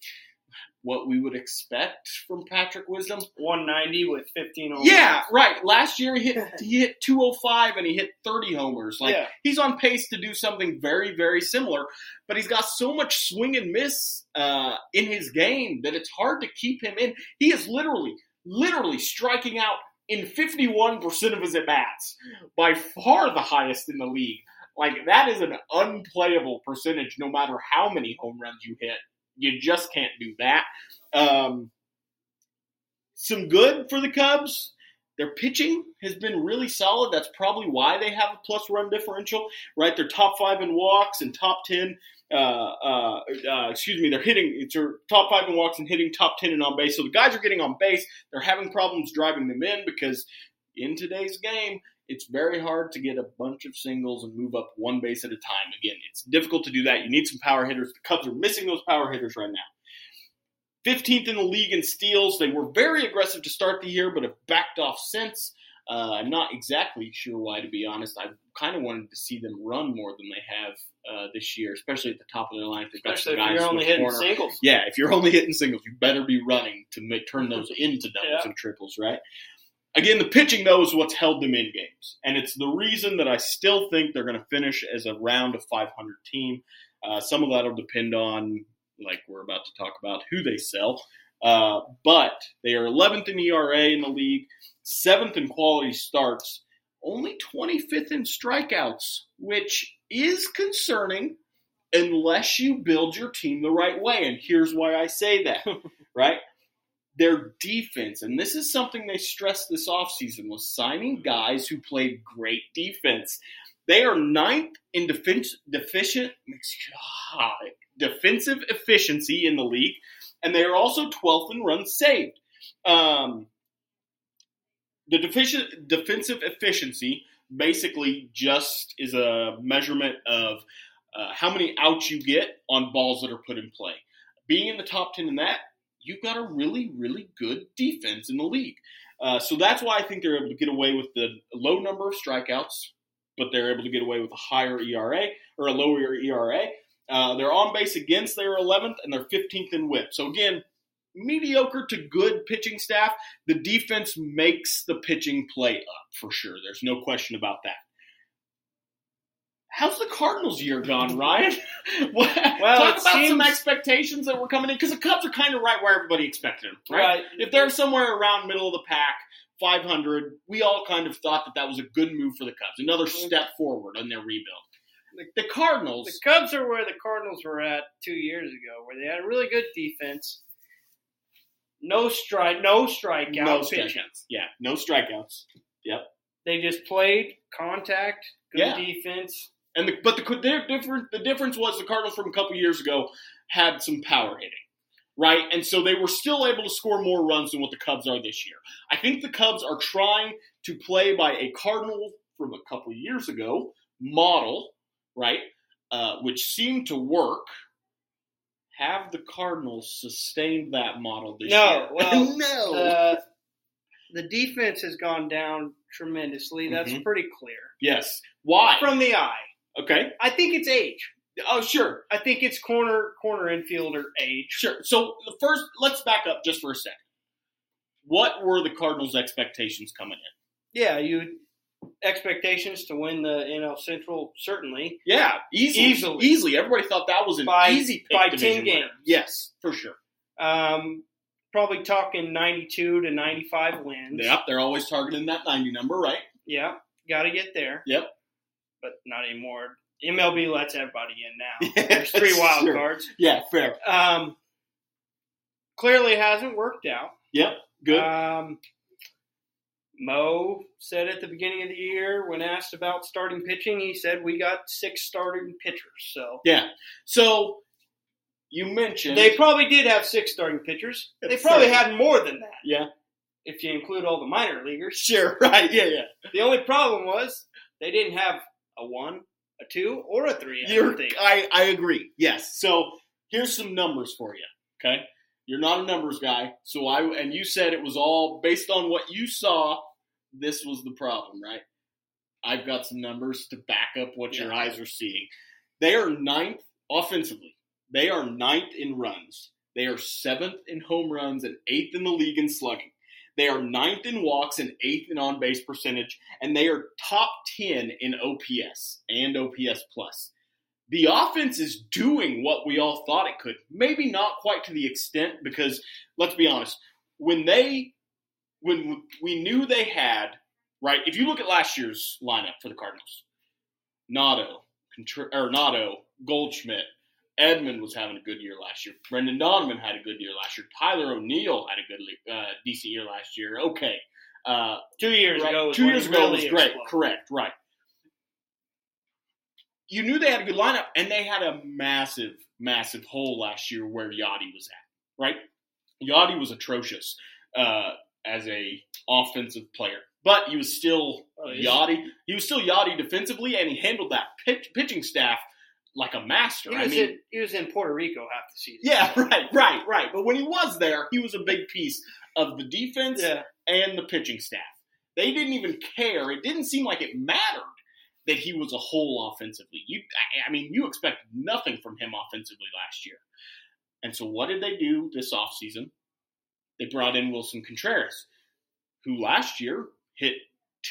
what we would expect from Patrick Wisdom. 190 with 15 homers. Yeah, right. Last year he hit he hit 205 and he hit 30 homers. Like yeah. he's on pace to do something very very similar, but he's got so much swing and miss uh, in his game that it's hard to keep him in. He is literally literally striking out in 51% of his at bats, by far the highest in the league. Like that is an unplayable percentage no matter how many home runs you hit. You just can't do that. Um, some good for the Cubs. Their pitching has been really solid. That's probably why they have a plus run differential, right? They're top five in walks and top 10. Uh, uh, uh, excuse me, they're hitting, it's their top five in walks and hitting top 10 and on base. So the guys are getting on base. They're having problems driving them in because in today's game, it's very hard to get a bunch of singles and move up one base at a time. Again, it's difficult to do that. You need some power hitters. The Cubs are missing those power hitters right now. 15th in the league in steals. They were very aggressive to start the year, but have backed off since. Uh, I'm not exactly sure why, to be honest. I kind of wanted to see them run more than they have uh, this year, especially at the top of their line. They've got Especially some if guys you're only hitting corner. singles. Yeah, if you're only hitting singles, you better be running to make turn those into doubles Yeah. and triples, right? Again, the pitching though is what's held them in games, and it's the reason that I still think they're going to finish as a round of 500 team. Uh, some of that will depend on, like we're about to talk about, who they sell. Uh, but they are 11th in ERA in the league, seventh in quality starts, only 25th in strikeouts, which is concerning unless you build your team the right way. And here's why I say that, right? Their defense, and this is something they stressed this offseason, was signing guys who played great defense. They are ninth in defense, deficient, defensive efficiency in the league, and they are also 12th in runs saved. Um, the deficient, defensive efficiency basically just is a measurement of uh, how many outs you get on balls that are put in play. Being in the top 10 in that, you've got a really, really good defense in the league. Uh, so that's why I think they're able to get away with the low number of strikeouts, but they're able to get away with a higher ERA or a lower ERA. Uh, they're on base against, they're 11th, and they're 15th in whip. So again, mediocre to good pitching staff. The defense makes the pitching play up for sure. There's no question about that. How's the Cardinals' year gone, Ryan? well, talk about some expectations that were coming in because the Cubs are kind of right where everybody expected them, right? Right. If they're somewhere around middle of the pack, 500, we all kind of thought that that was a good move for the Cubs, another mm-hmm. step forward on their rebuild. The Cardinals, The Cubs are where the Cardinals were at two years ago, where they had a really good defense. No strike, no strikeout no strikeouts. Yeah, no strikeouts. Yep. They just played contact, good Yeah. defense. And the, but the their different the difference was the Cardinals from a couple years ago had some power hitting, right? And so they were still able to score more runs than what the Cubs are this year. I think the Cubs are trying to play by a Cardinal from a couple years ago model, right? Uh, which seemed to work. Have the Cardinals sustained that model this year? No, year? well, no. The, the defense has gone down tremendously. That's Mhm. pretty clear yes. Why? from the eye. Okay. I think it's age. Oh, sure. I think it's corner corner infielder age. Sure. So the first, let's back up just for a second. What were the Cardinals' expectations coming in? Yeah, you expectations to win the NL Central certainly. Yeah, easily, Easily. easily. Everybody thought that was an By- easy pick by division 10 winner. games. Yes, for sure. Um, probably talking 92 to 95 wins. Yep, they're always targeting that ninety number, right? Yeah, got to get there. Yep. But not anymore. MLB lets everybody in now. Yeah, There's three wild sure. cards. Yeah, fair. Um, clearly hasn't worked out. Yep, good. Um, Mo said at the beginning of the year when asked about starting pitching, he said we got six starting pitchers. So yeah. So you mentioned they probably did have six starting pitchers. They probably fair. had more than that yeah, if you include all the minor leaguers. sure, right, yeah, yeah. The only problem was they didn't have a one, a two, or a three. I You're. I, I agree. Yes. So here's some numbers for you. Okay. You're not a numbers guy. So I, and you said it was all based on what you saw. This was the problem, right? I've got some numbers to back up what your eyes are seeing. They are ninth offensively. They are ninth in runs. They are seventh in home runs and eighth in the league in slugging. They are ninth in walks and eighth in on base percentage, and they are top 10 in OPS and OPS plus. The offense is doing what we all thought it could. Maybe not quite to the extent because let's be honest, when they when we knew they had, right, if you look at last year's lineup for the Cardinals, Nato, Contr- Arenado, Goldschmidt, Edman was having a good year last year. Brendan Donovan had a good year last year. Tyler O'Neill had a good, uh, decent year last year. Okay, uh, Two years right, ago, two years ago really was great. exploded. Correct, right. You knew they had a good lineup, and they had a massive, massive hole last year where Yadi was at. Right, Yadi was atrocious uh, as a offensive player, but he was still Oh, Yadi. He was still Yadi defensively, and he handled that pitch, pitching staff like a master. He I was, mean, in, he was in Puerto Rico half the season. yeah, right, right, right. But when he was there, he was a big piece of the defense Yeah. and the pitching staff. They didn't even care. It didn't seem like it mattered that he was a whole offensively. You, I- I mean, you expect nothing from him offensively last year. And so, what did they do this offseason? They brought in Willson Contreras, who last year hit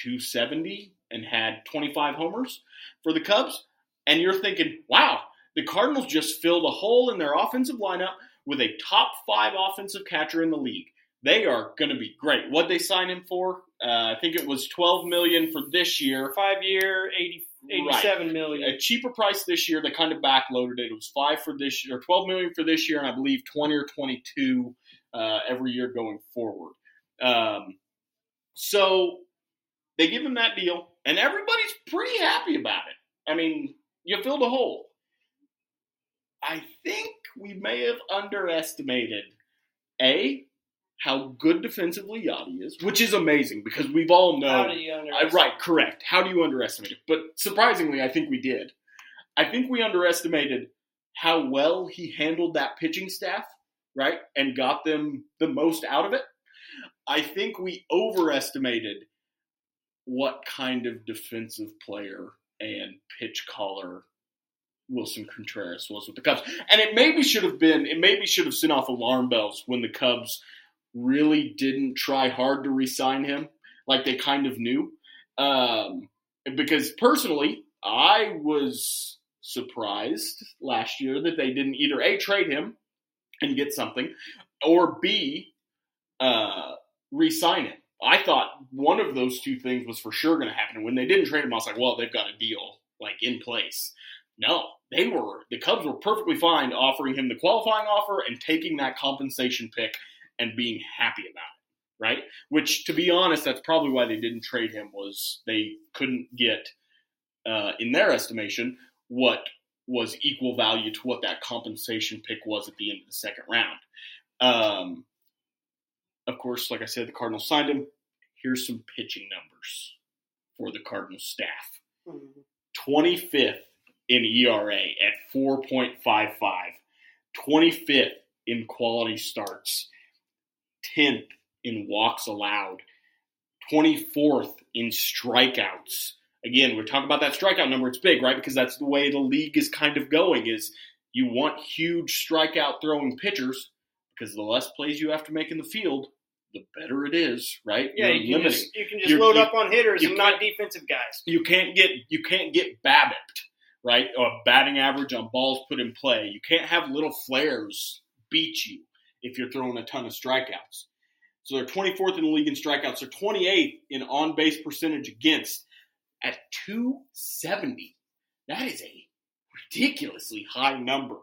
270 and had 25 homers for the Cubs. And you're thinking, wow, the Cardinals just filled a hole in their offensive lineup with a top five offensive catcher in the league. They are going to be great. What they sign him for? Uh, I think it was 12 million for this year. Five year, 80, 87 million. A cheaper price this year. They kind of backloaded it. It was five for this year, or 12 million for this year, and I believe 20 or 22 uh, every year going forward. Um, so they give him that deal, and everybody's pretty happy about it. I mean, you filled a hole. I think we may have underestimated a how good defensively Yadi is, which is amazing because we've all known. How do you underestimate? right, correct. How do you underestimate it? But surprisingly, I think we did. I think we underestimated how well he handled that pitching staff, right, and got them the most out of it. I think we overestimated what kind of defensive player and pitch caller Willson Contreras was with the Cubs. And it maybe should have been, it maybe should have sent off alarm bells when the Cubs really didn't try hard to re-sign him, like they kind of knew. Um, because personally, I was surprised last year that they didn't either a trade him and get something, or b uh, re-sign him. I thought one of those two things was for sure going to happen. And when they didn't trade him, I was like, well, they've got a deal like in place. No, they were the Cubs were perfectly fine offering him the qualifying offer and taking that compensation pick and being happy about it, right? Which, to be honest, that's probably why they didn't trade him was they couldn't get, uh, in their estimation, what was equal value to what that compensation pick was at the end of the second round. Um, of course, like I said, the Cardinals signed him. Here's some pitching numbers for the Cardinals staff. Mhm. 25th in ERA at 4.55, 25th in quality starts, 10th in walks allowed, 24th in strikeouts. Again, we're talking about that strikeout number. It's big, right? Because that's the way the league is kind of going is you want huge strikeout throwing pitchers because the less plays you have to make in the field, the better it is, right? Yeah, you can, just, you can just You're- load you- up on hitters and not defensive guys. you can't get you can't get BABIP, right? Or a batting average on balls put in play. You can't have little flares beat you if you're throwing a ton of strikeouts. So they're 24th in the league in strikeouts. They're 28th in on base percentage against at 270. That is a ridiculously high number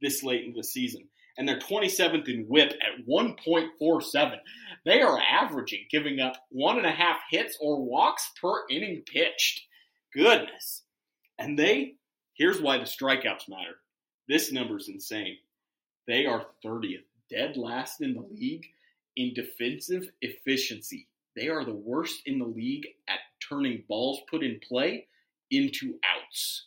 this late in the season. And they're 27th in whip at 1.47. They are averaging giving up one and a half hits or walks per inning pitched. Goodness. And they, here's why the strikeouts matter. This number's insane. They are 30th, dead last in the league in defensive efficiency. They are the worst in the league at turning balls put in play into outs.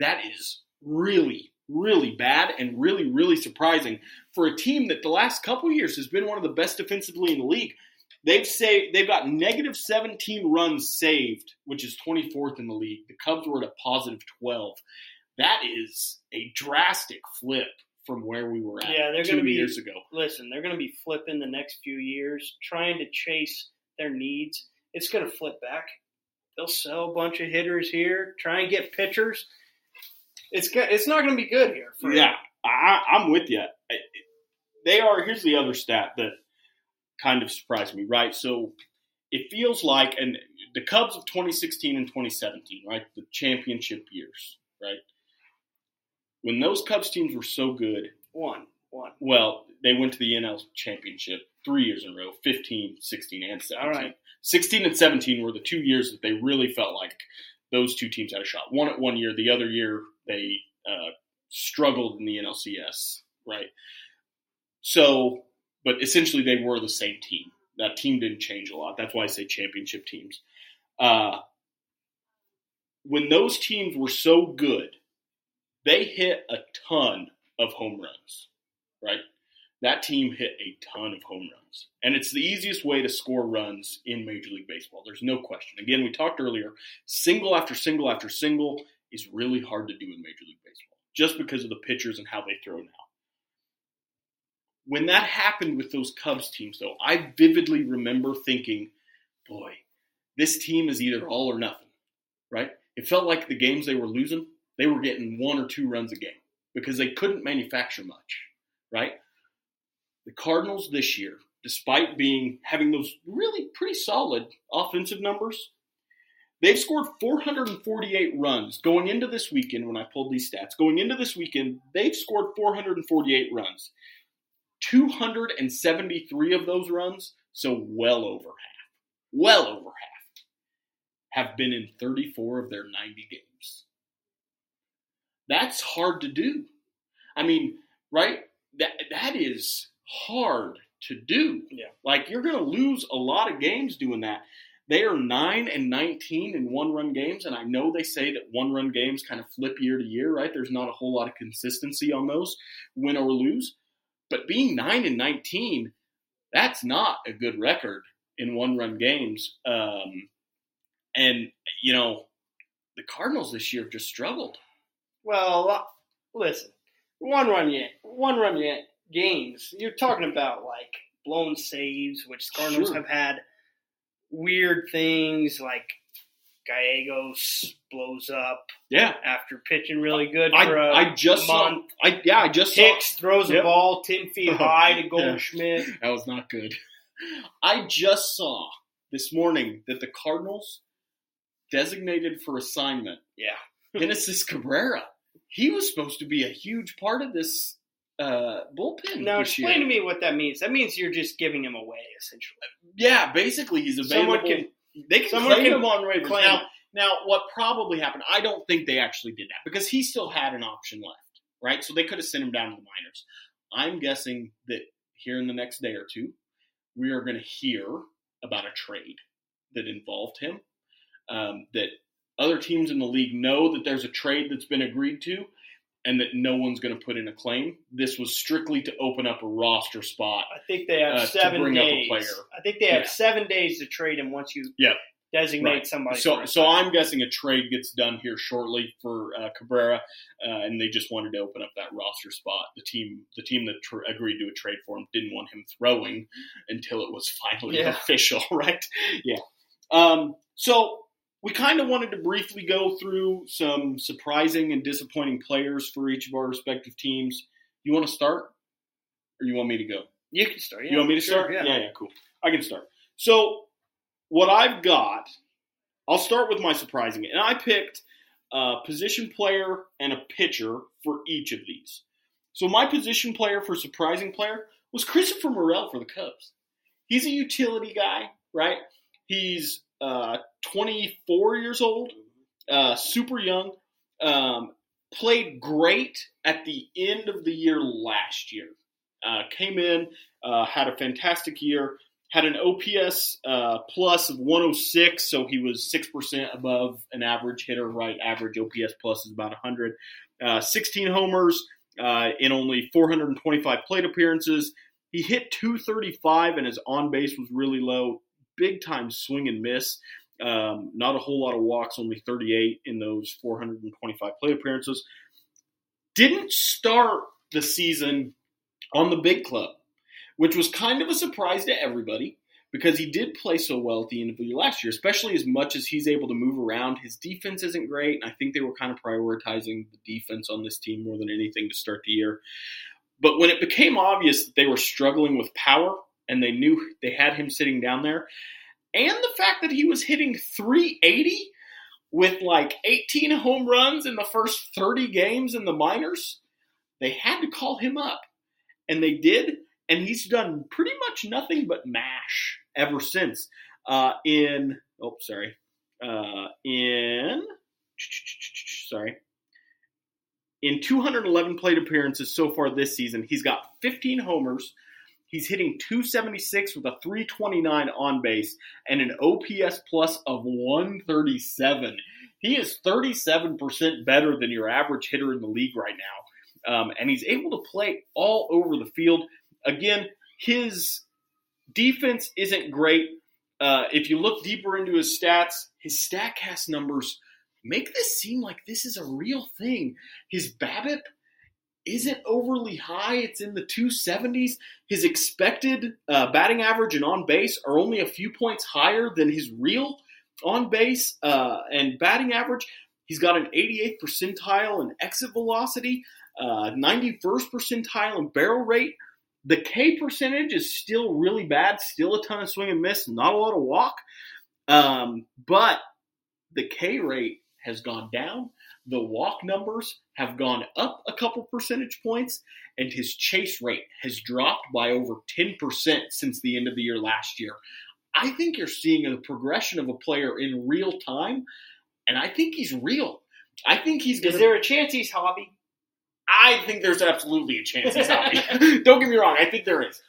That is really, really bad and really, really surprising for a team that the last couple years has been one of the best defensively in the league. They've saved, they've got negative 17 runs saved, which is 24th in the league. The Cubs were at a positive 12. That is a drastic flip from where we were at Yeah, they're two be- years ago. Listen, they're going to be flipping the next few years, trying to chase their needs. It's going to flip back. They'll sell a bunch of hitters here, try and get pitchers. It's go- it's not going to be good here. For Yeah, I, I'm with you. They are. Here's the other stat that kind of surprised me. Right, so it feels like, and the Cubs of 2016 and 2017, right, the championship years. right? When those Cubs teams were so good, One, one. well, they went to the NL championship three years in a row 15, 16, and 17. All right. 16 and 17 were the two years that they really felt like those two teams had a shot. One at one year, the other year they uh, struggled in the NLCS, right? So, but essentially they were the same team. That team didn't change a lot. That's why I say championship teams. Uh, when those teams were so good, they hit a ton of home runs, right? That team hit a ton of home runs. And it's the easiest way to score runs in Major League Baseball. There's no question. Again, we talked earlier, single after single after single is really hard to do in Major League Baseball just because of the pitchers and how they throw now. When that happened with those Cubs teams, though, I vividly remember thinking, boy, this team is either all or nothing, right? It felt like the games they were losing, they were getting one or two runs a game because they couldn't manufacture much, right? The Cardinals this year, despite being having those really pretty solid offensive numbers, they've scored 448 runs going into this weekend. When I pulled these stats, going into this weekend, they've scored 448 runs. 273 of those runs, so well over half, well over half, have been in 34 of their 90 games. That's hard to do. I mean, right? That that is hard to do. Yeah. Like you're going to lose a lot of games doing that. They are 9 and 19 in one-run games and I know they say that one-run games kind of flip year to year, right? There's not a whole lot of consistency on those, win or lose. But being 9 and 19, that's not a good record in one-run games. Um, and you know, the Cardinals this year have just struggled. Well, listen, one run yet, one run yet games. You're talking about like blown saves, which Cardinals Sure. have had weird things like Gallegos blows up Yeah, after pitching really good I for a I just saw. month. I yeah, I just saw. Hicks throws a ball ten feet high to Yeah. Goldschmidt. That was not good. I just saw this morning that the Cardinals designated for assignment Yeah. Genesis Cabrera. He was supposed to be a huge part of this uh, bullpen. Now explain year. to me what that means. That means you're just giving him away, essentially. Yeah, basically he's available. Someone can they can someone claim can him on waivers. Now, now, what probably happened? I don't think they actually did that because he still had an option left, right? So they could have sent him down to the minors. I'm guessing that here in the next day or two, we are going to hear about a trade that involved him. Um, that other teams in the league know that there's a trade that's been agreed to, and that no one's going to put in a claim. This was strictly to open up a roster spot. I think they have uh, to seven bring up a days. player. I think they have Yeah. seven days to trade him once you Yep. designate Right. somebody. So, so assignment. I'm guessing a trade gets done here shortly for uh, Cabrera, uh, and they just wanted to open up that roster spot. The team, the team that tr- agreed to a trade for him, didn't want him throwing until it was finally Yeah. official, right? Yeah. Um, so we kind of wanted to briefly go through some surprising and disappointing players for each of our respective teams. You want to start, or you want me to go? you can start. Yeah. You want me to Sure, start? Yeah. yeah, cool. I can start. So, what I've got, I'll start with my surprising, and I picked a position player and a pitcher for each of these. So, my position player for surprising player was Christopher Morel for the Cubs. He's a utility guy, right? He's uh, 24 years old, uh, super young. Um, played great at the end of the year last year. Uh, came in, uh, had a fantastic year, had an OPS uh, plus of 106, so he was 6% above an average hitter, right? Average OPS plus is about 100. Uh, 16 homers uh, in only 425 plate appearances. He hit 235, and his on base was really low. Big time swing and miss. Um, not a whole lot of walks, only 38 in those 425 play appearances. Didn't start the season on the big club, which was kind of a surprise to everybody because he did play so well at the end of the year last year, especially as much as he's able to move around. His defense isn't great, and I think they were kind of prioritizing the defense on this team more than anything to start the year. But when it became obvious that they were struggling with power and they knew they had him sitting down there, and the fact that he was hitting 380, with like 18 home runs in the first 30 games in the minors, they had to call him up. And they did, and he's done pretty much nothing but mash ever since. Uh, in, oh, sorry, uh, in, sorry, in 211 plate appearances so far this season, he's got 15 homers. He's hitting 276 with a 329 on base and an OPS plus of 137. He is 37% better than your average hitter in the league right now. Um, and he's able to play all over the field. Again, his defense isn't great. Uh, if you look deeper into his stats, his StatCast numbers make this seem like this is a real thing. His BABIP isn't overly high. It's in the 270s. His expected uh, batting average and on base are only a few points higher than his real on base uh, and batting average. He's got an 88th percentile in exit velocity, uh, 91st percentile in barrel rate. The K percentage is still really bad, still a ton of swing and miss, not a lot of walk. Um, but the K rate has gone down. The walk numbers have gone up a couple percentage points, and his chase rate has dropped by over 10% since the end of the year last year. I think you're seeing a progression of a player in real time, and I think he's real. I think he's going Is there a chance he's Javy? I think there's absolutely a chance he's Javy. Don't get me wrong. I think there is.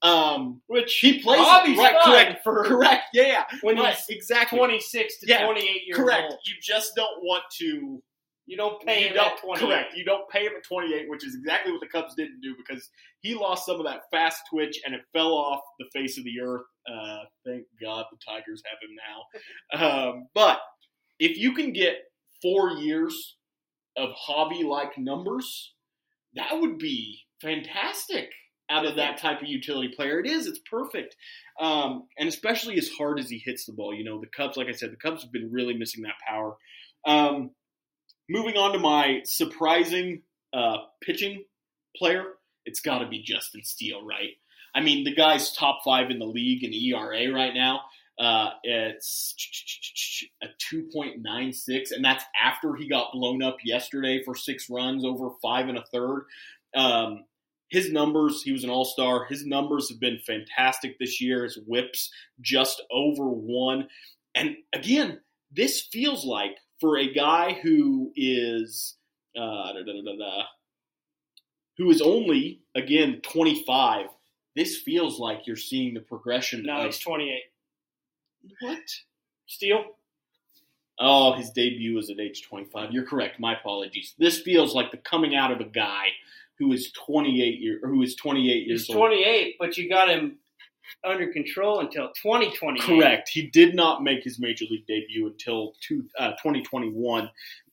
Um, Which he plays right. Correct. for correct. Yeah. yeah. when Right, he's exactly 26 to Yeah, 28 years Correct. old. You just don't want to You don't pay you him don't, at 28. Correct. You don't pay him at 28, which is exactly what the Cubs didn't do because he lost some of that fast twitch and it fell off the face of the earth. Uh, thank God the Tigers have him now. Um, but if you can get four years of Javy like numbers, that would be fantastic out of that type of utility player. It is. It's perfect. Um, and especially as hard as he hits the ball. You know, the Cubs, like I said, the Cubs have been really missing that power. Um, moving on to my surprising uh, pitching player, it's got to be Justin Steele, right? I mean, the guy's top five in the league in ERA right now. Uh, it's a 2.96, and that's after he got blown up yesterday for six runs over five and a third. Um, his numbers, he was an all star. His numbers have been fantastic this year. His whips just over one. And again, this feels like for a guy who is uh, da, da, da, who is only again 25. This feels like you're seeing the progression. No, of, he's 28. what? Steele? Oh, his debut was at age 25. You're correct. My apologies. This feels like the coming out of a guy who is 28 year who is 28 years He's old. 28, but you got him under control until 2020. Correct. He did not make his major league debut until two, uh, 2021,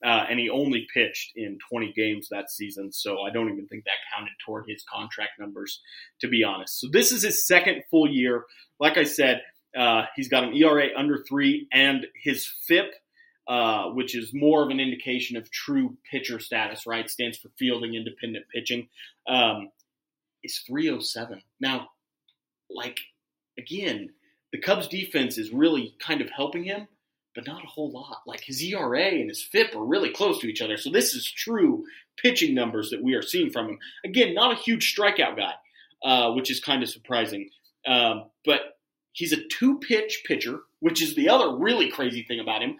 uh, and he only pitched in 20 games that season. So I don't even think that counted toward his contract numbers, to be honest. So this is his second full year. Like I said, uh, he's got an ERA under three, and his FIP, uh, which is more of an indication of true pitcher status, right? Stands for fielding independent pitching, um, is 307. Now, like again, the Cubs defense is really kind of helping him, but not a whole lot. Like his ERA and his FIP are really close to each other. So this is true pitching numbers that we are seeing from him. Again, not a huge strikeout guy, uh, which is kind of surprising. Um, but he's a two pitch pitcher, which is the other really crazy thing about him.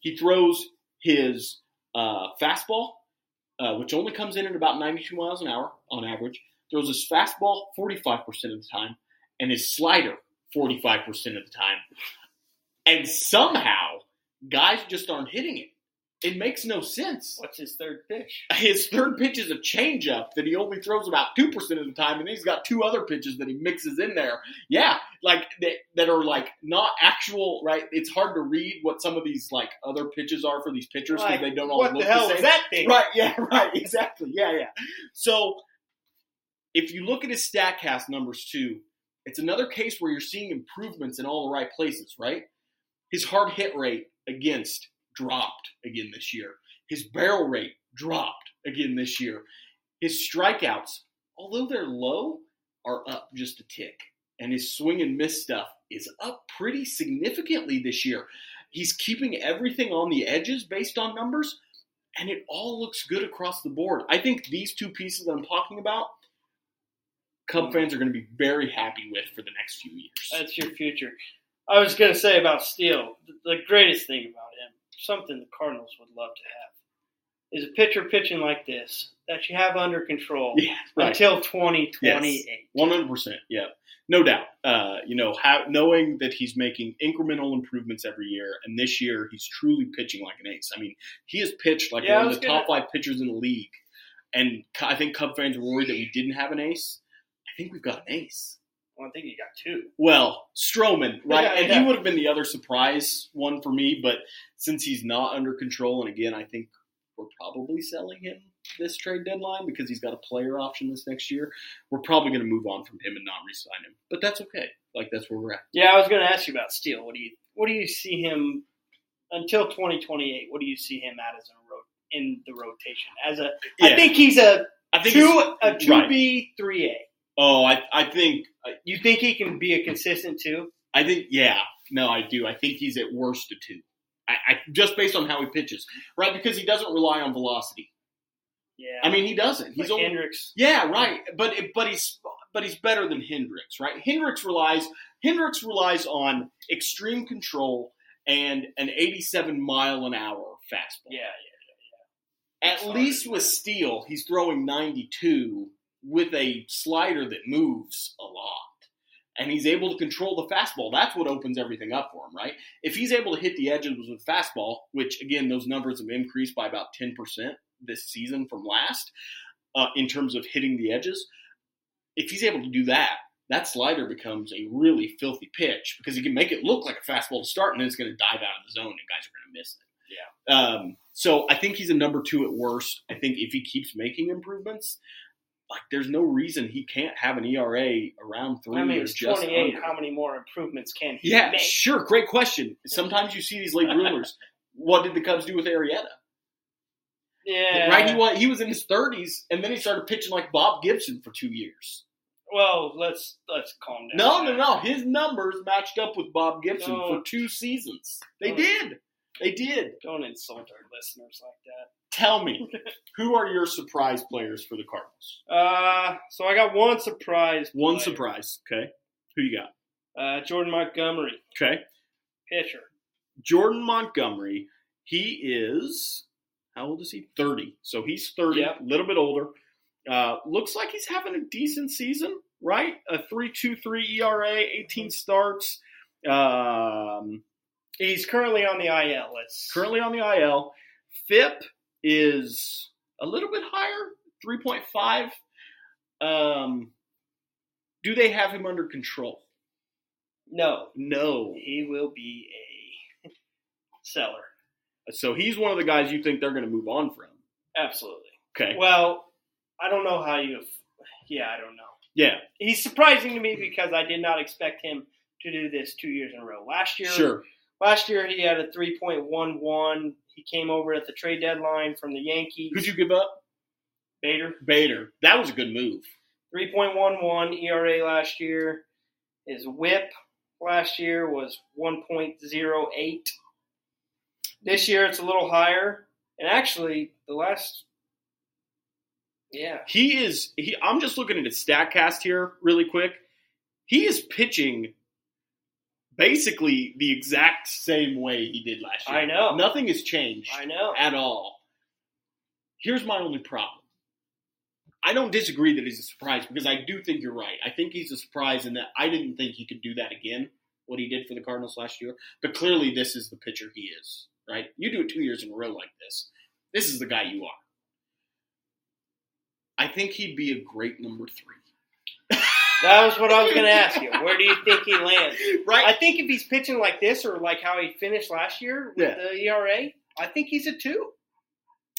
He throws his uh, fastball, uh, which only comes in at about 92 miles an hour on average, throws his fastball 45% of the time and his slider 45% of the time. And somehow, guys just aren't hitting it. It makes no sense. What's his third pitch? His third pitch is a changeup that he only throws about 2% of the time, and then he's got two other pitches that he mixes in there. Yeah, like that, that are like not actual, right? It's hard to read what some of these like other pitches are for these pitchers because Like, they don't all what look the hell same. is that thing? Right, yeah, right, exactly. Yeah, yeah. So if you look at his StatCast numbers too, it's another case where you're seeing improvements in all the right places, right? His hard hit rate against dropped again this year. His barrel rate dropped again this year. His strikeouts, although they're low, are up just a tick. And his swing and miss stuff is up pretty significantly this year. he's keeping everything on the edges based on numbers, and it all looks good across the board. I think these two pieces I'm talking about, Cub fans are going to be very happy with for the next few years. That's your future. I was going to say about Steele, the greatest thing about him, something the Cardinals would love to have, is a pitcher pitching like this that you have under control yeah, right. until 2028. One hundred percent. Yeah, no doubt. Uh, you know, how, knowing that he's making incremental improvements every year, and this year he's truly pitching like an ace. I mean, he has pitched like Yeah, one of the gonna- top five pitchers in the league, and I think Cub fans were worried that we didn't have an ace. I think we've got an ace. Well, I think you got two. Well, Stroman, right? Yeah, and yeah. he would have been the other surprise one for me, but since he's not under control, and again, I think we're probably selling him this trade deadline because he's got a player option this next year. We're probably going to move on from him and not re-sign him, but that's okay. Like that's where we're at. Yeah, I was going to ask you about Steele. What do you what do you see him until 2028? What do you see him at as a ro- in the rotation? As a, I Yeah. think he's a I think two a two B three A. Oh, I I think uh, You think he can be a consistent two? I think yeah. No, I do. I think he's at worst a two. I, I just based on how he pitches, right? Because he doesn't rely on velocity. Yeah. I mean, he doesn't. He's like only, Hendricks. Yeah, right. But but he's but he's better than Hendricks, right? Hendricks relies Hendricks relies on extreme control and an 87 mile an hour fastball. Yeah, yeah, yeah. yeah. At Sorry. least with Steele, he's throwing 92 with a slider that moves a lot. And he's able to control the fastball. That's what opens everything up for him, right? If he's able to hit the edges with fastball, which again, those numbers have increased by about 10% this season from last uh, in terms of hitting the edges. If he's able to do that, that slider becomes a really filthy pitch because he can make it look like a fastball to start and then it's going to dive out of the zone and guys are going to miss it. Yeah. Um, so I think he's a number two at worst. I think if he keeps making improvements, like there's no reason he can't have an ERA around three I mean, or he's just 28. under. How many more improvements can he Yeah, make? sure. Great question. Sometimes you see these late bloomers. what did the Cubs do with Arrieta? Yeah. Right? He was, he was in his 30s, and then he started pitching like Bob Gibson for two years. Well, let's let's calm down. No, no, no. His numbers matched up with Bob Gibson No. for two seasons. They No. did. They did. Don't insult our listeners like that. Tell me, who are your surprise players for the Cardinals? Uh, so I got one surprise. One player. surprise. Okay. Who you got? Uh, Jordan Montgomery, Okay. pitcher. Jordan Montgomery. He is how old is he? Thirty. So he's thirty, Yep. a little bit older. Uh, looks like he's having a decent season, right? A three two three ERA, eighteen starts. Um, He's currently on the IL list. currently on the IL. FIP is a little bit higher, three point five. Um, do they have him under control? No, No. he will be a seller. So he's one of the guys you think they're going to move on from. Absolutely. Okay. Well, I don't know how you. Yeah, I don't know. Yeah. He's surprising to me because I did not expect him to do this two years in a row. Last year, Sure. Last year he had a 3.11. He came over at the trade deadline from the Yankees. Who'd you give up? Bader. Bader. That was a good move. 3.11 ERA last year. His whip last year was 1.08. This year it's a little higher. And actually, the last. Yeah. He is. He. I'm just looking at his Statcast here really quick. He is pitching basically the exact same way he did last year. I know. Nothing has changed I know. at all. Here's my only problem. I don't disagree that he's a surprise because I do think you're right. I think he's a surprise in that I didn't think he could do that again, what he did for the Cardinals last year. But clearly, this is the pitcher he is, right? You do it two years in a row like this. This is the guy you are. I think he'd be a great number three. That was what I was going to ask you. Where do you think he lands? Right? I think if he's pitching like this or like how he finished last year with Yeah. the ERA, I think he's a two.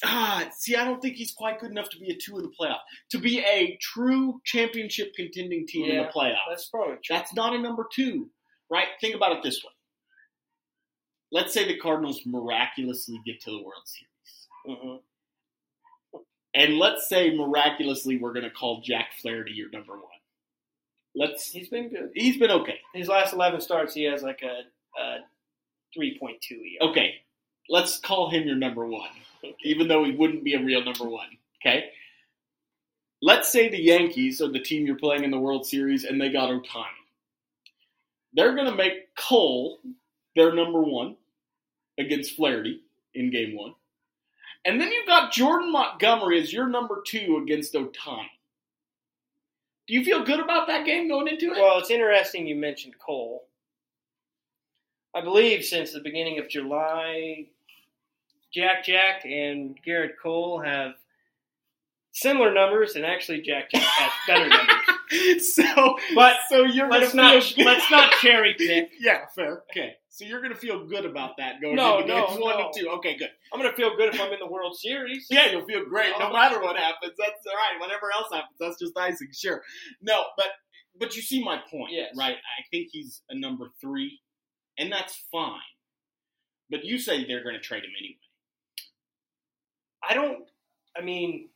Ah, see, I don't think he's quite good enough to be a two in the playoff. To be a true championship contending team in the playoff. That's probably true. That's not a number two, right? Think about it this way. Let's say the Cardinals miraculously get to the World Series. hmm And let's say miraculously we're going to call Jack Flaherty your number one. Let's. He's been good. He's been okay. His last 11 starts, he has like a, a three point two ERA. Okay, let's call him your number one, even though he wouldn't be a real number one. Okay. Let's say the Yankees are the team you're playing in the World Series and they got Ohtani. They're going to make Cole their number one against Flaherty in game one. And then you've got Jordan Montgomery as your number two against Ohtani. Do you feel good about that game going into it? Well, it's interesting you mentioned Cole. I believe since the beginning of July, Jack Jack and Gerrit Cole have similar numbers, and actually Jack Jack has better numbers. so, But so you're let's not let's not cherry pick. Yeah, fair. Okay, so you're gonna feel good about that going No, into no, games one no. and two. Okay, good. I'm gonna feel good if I'm in the World Series. Yeah, you'll feel great no Oh. matter what happens. That's all right. Whatever else happens, that's just icing. Sure. No, but but you see my point, Yes. right? I think he's a number three, and that's fine. But you say they're going to trade him anyway. I don't. I mean,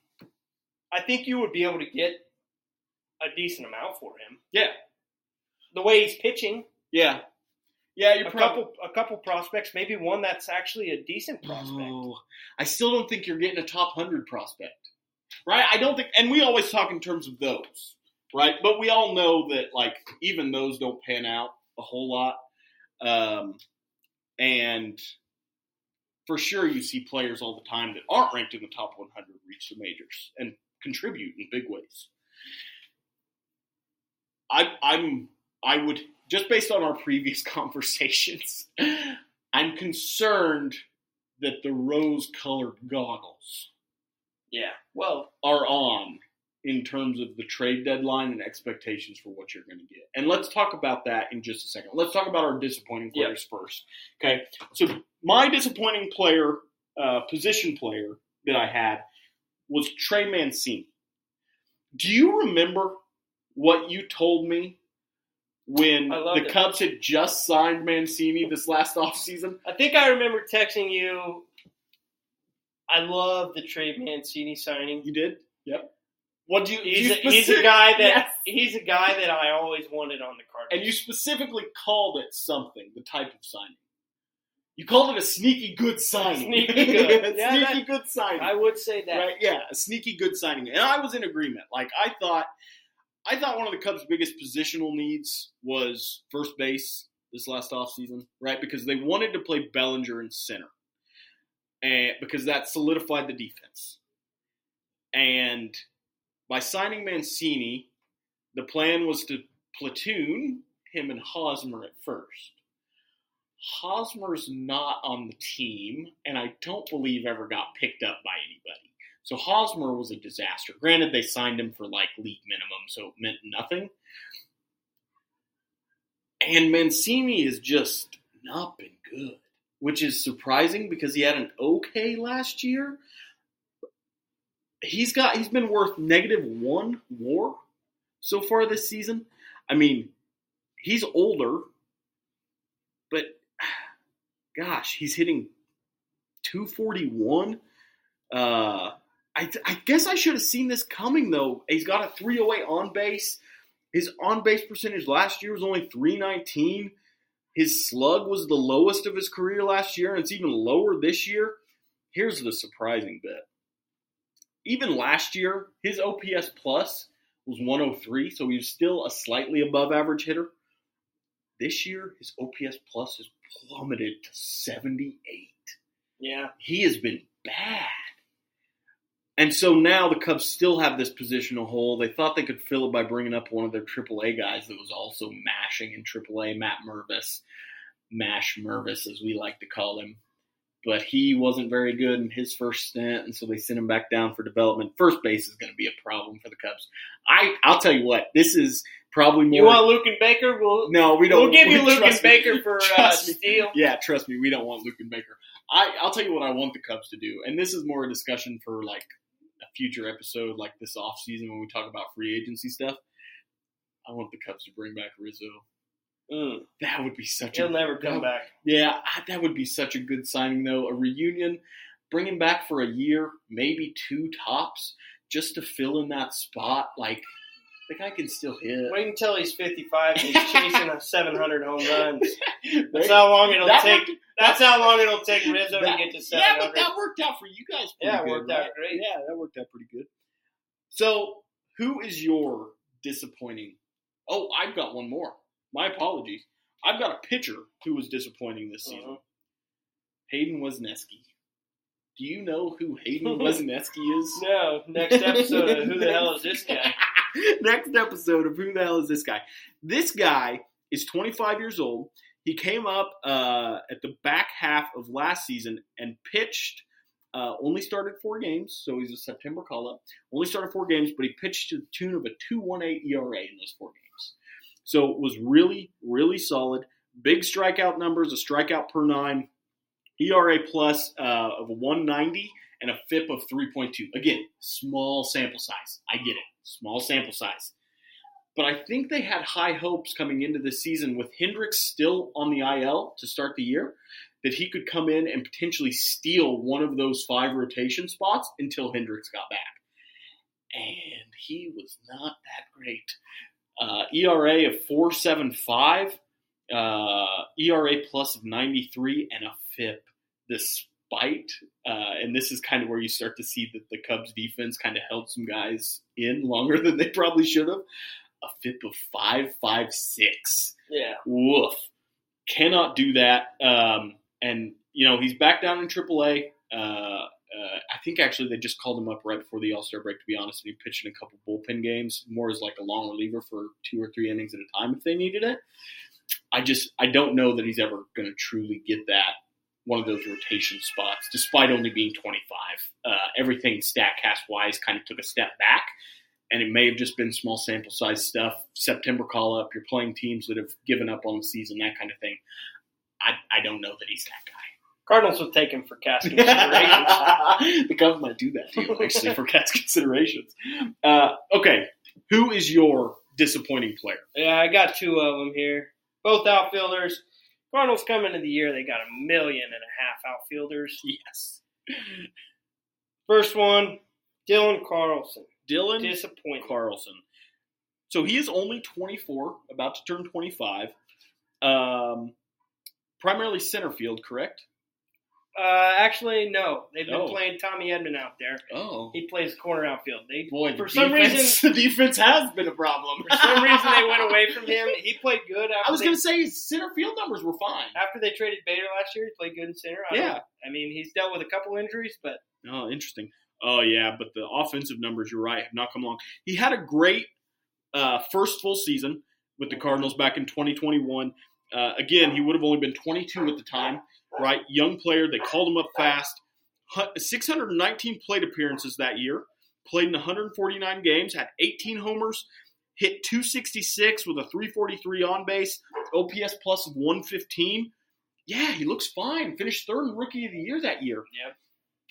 I think you would be able to get a decent amount for him. Yeah. The way he's pitching, Yeah. Yeah, you're a probably. couple, a couple prospects, maybe one that's actually a decent prospect. Oh, I still don't think you're getting a top 100 prospect. Right? I don't think, and we always talk in terms of those, right? But we all know that, like, even those don't pan out a whole lot. Um, and for sure, you see players all the time that aren't ranked in the top 100 reach the majors and contribute in big ways. I, I'm, I would, just based on our previous conversations, I'm concerned that the rose colored goggles Yeah. Well, are on in terms of the trade deadline and expectations for what you're going to get. And let's talk about that in just a second. Let's talk about our disappointing Yep. players first. Okay. So, my disappointing player, uh, position player that I had was Trey Mancini. Do you remember what you told me when the it. Cubs had just signed Mancini this last offseason? I think I remember texting you. I love the Trey Mancini signing. You did? Yep. What do you? He's you a, he's a guy that Yes. he's a guy that I always wanted on the card. And you specifically called it something, the type of signing. You called it a sneaky good signing. Sneaky good. Yeah, sneaky that- good signing. I would say that. Right? Yeah, a sneaky good signing. And I was in agreement. Like I thought I thought one of the Cubs' biggest positional needs was first base this last offseason, right? Because they wanted to play Bellinger in center. And because that solidified the defense. And by signing Mancini, the plan was to platoon him and Hosmer at first. Hosmer's not on the team, and I don't believe ever got picked up by anybody. So Hosmer was a disaster. Granted, they signed him for like league minimum, so it meant nothing. And Mancini has just not been good, which is surprising because he had an okay last year. He's got he's been worth negative one WAR so far this season. I mean, he's older, but gosh, he's hitting 241. Uh, I, I guess I should have seen this coming though. He's got a 308 on base. His on base percentage last year was only 319. His slug was the lowest of his career last year, and it's even lower this year. Here's the surprising bit. Even last year, his OPS plus was 103, so he was still a slightly above average hitter. This year, his OPS plus has plummeted to 78 Yeah. he has been bad. And so now the Cubs still have this positional hole. They thought they could fill it by bringing up one of their AAA guys that was also mashing in AAA, Matt Mervis, Mash Mervis as we like to call him. But he wasn't very good in his first stint, and so they sent him back down for development. First base is going to be a problem for the Cubs. I I'll tell you what, this is probably more. You want Luken Baker? We'll no, we don't. we'll give you we- Luke and me. Baker for uh. Steele. Yeah, trust me, we don't want Luken Baker. I, I'll tell you what I want the Cubs to do, and this is more a discussion for like future episode, like this off season when we talk about free agency stuff. I want the Cubs to bring back Rizzo. Mm. That would be such He'll a never come back. yeah, I- that would be such a good signing though. A reunion, bring him back for a year, maybe two tops, just to fill in that spot. Like The guy can still hit. Wait until he's 55 and he's chasing a 700 home runs. That's how long it'll that take. worked- That's how long it'll take Rizzo that- to get to seven. yeah, but that worked out for you guys. Pretty Yeah, it good, worked out right? great. Yeah, that worked out pretty good. So, who is your disappointing? Oh, I've got one more. My apologies. I've got a pitcher who was disappointing this season. Uh-huh. Hayden Wesneski. Do you know who Hayden Wesneski is? No, next episode of Who the Hell is This Guy? Next episode of Who the Hell is This Guy? This guy is 25 years old. He came up uh, at the back half of last season and pitched. Uh, only started four games, so he's a September call up. Only started four games, but he pitched to the tune of a 2.18 ERA in those four games. So it was really, really solid. Big strikeout numbers, a strikeout per nine, ERA plus uh, of 190, and a FIP of 3.2. Again, small sample size. I get it. Small sample size. But I think they had high hopes coming into this season with Hendricks still on the IL to start the year that he could come in and potentially steal one of those five rotation spots until Hendricks got back. And he was not that great. Uh, ERA of 475, uh, ERA plus of 93, and a FIP despite, uh, and this is kind of where you start to see that the Cubs defense kind of held some guys in longer than they probably should have. A FIP of 556. Yeah. Woof. Cannot do that. Um, and, you know, he's back down in AAA. Uh, uh, I think actually they just called him up right before the All Star break, to be honest. And he pitched in a couple bullpen games, more as like a long reliever for two or three innings at a time if they needed it. I just, I don't know that he's ever going to truly get that one of those rotation spots, despite only being 25. Uh, everything StatCast wise kind of took a step back, and it may have just been small sample size stuff. September call up, you're playing teams that have given up on the season, that kind of thing. I, I don't know that he's that guy. Cardinals will take him for cast considerations. the Cubs might do that to you, actually, for cast considerations. Uh, okay, who is your disappointing player? yeah, I got two of them here. Both outfielders. Cardinals come into the year, they got a million and a half outfielders. Yes. First one, Dylan Carlson. Dylan Disappointing. Carlson. So he is only 24, about to turn 25. Um, primarily center field, correct? Uh, actually, no. They've been Oh. playing Tommy Edman out there. Oh. He plays corner outfield. They Boy, for the some defense- reason the defense has been a problem. for some reason they went away from him. He played good after I was going to say his center field numbers were fine. after they traded Bader last year. He played good in center. I Yeah. I mean he's dealt with a couple injuries, but Oh, interesting. Oh, yeah, but the offensive numbers, you're right, have not come along. He had a great uh, first full season with the Cardinals back in 2021. Uh, again, he would have only been 22 at the time, right? Young player. They called him up fast. 619 plate appearances that year. Played in 149 games. Had 18 homers. Hit 266 with a 343 on base. OPS plus of 115. Yeah, he looks fine. Finished third in Rookie of the Year that year. Yep.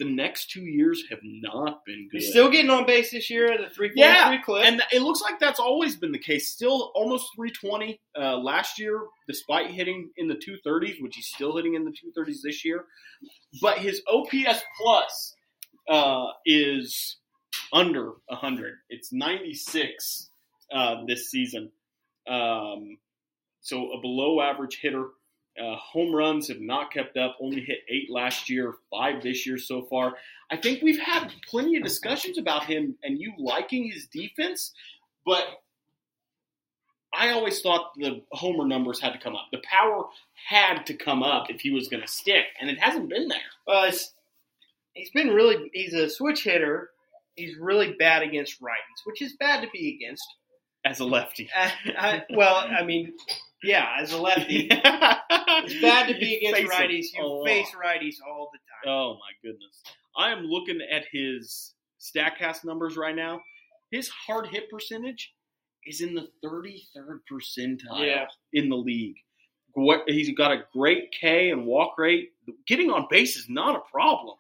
The next two years have not been good. he's still getting on base this year at a three Yeah, clip. and it looks like that's always been the case. Still almost 320 uh, last year, despite hitting in the 230s, which he's still hitting in the 230s this year. But his OPS plus uh, is under 100. It's 96 uh, this season. Um, so a below average hitter. Uh, home runs have not kept up. Only hit eight last year, five this year so far. I think we've had plenty of discussions about him and you liking his defense, but I always thought the homer numbers had to come up. The power had to come up if he was going to stick, and it hasn't been there. Well, it's, he's been really. He's a switch hitter. He's really bad against righties, which is bad to be against. As a lefty, I, I, well, I mean, yeah, as a lefty, it's bad to be against Face righties. You oh. face righties all the time. Oh my goodness. I am looking at his StatCast numbers right now. His hard hit percentage is in the 33rd percentile Yeah. in the league. He's got a great K and walk rate. Getting on base is not a problem.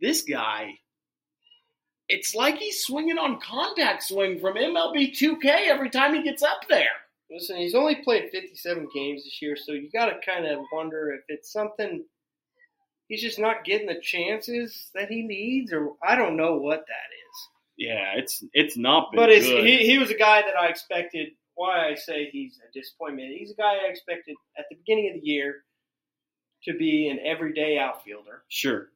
This guy, it's like he's swinging on contact swing from MLB 2K every time he gets up there. Listen, he's only played 57 games this year, so you got to kind of wonder if it's something he's just not getting the chances that he needs, or I don't know what that is. Yeah, it's it's not been But it's, he, he was a guy that I expected. Why I say he's a disappointment. He's a guy I expected at the beginning of the year to be an everyday outfielder. sure.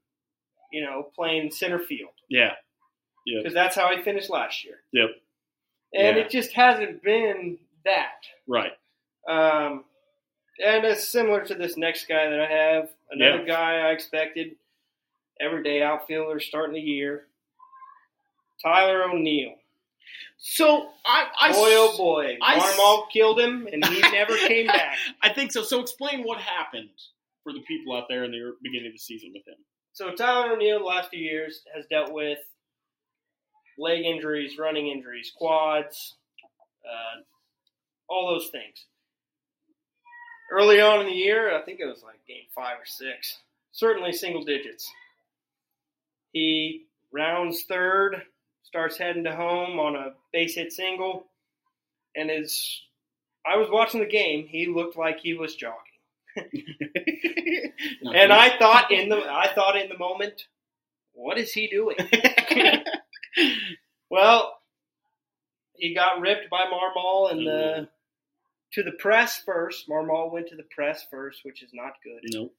You know, playing center field Yeah. because that's how he finished last year. Yep. And Yeah. it just hasn't been that. Right. Um, and it's similar to this next guy that I have. Another guy I expected, everyday outfielder starting the year. Tyler O'Neill. So I, I Boy, oh boy. I Marmol killed him, and he never came back. I think so. So explain what happened for the people out there in the beginning of the season with him. So Tyler O'Neill, the last few years, has dealt with leg injuries, running injuries, quads, uh, all those things. Early on in the year, I think it was like game five or six, certainly single digits. He rounds third, starts heading to home on a base hit single, and is. I was watching the game. He looked like he was jogging. And I thought in the I thought in the moment, what is he doing? Well, he got ripped by Marmol and the to the press first. Marmol went to the press first, which is not good. no.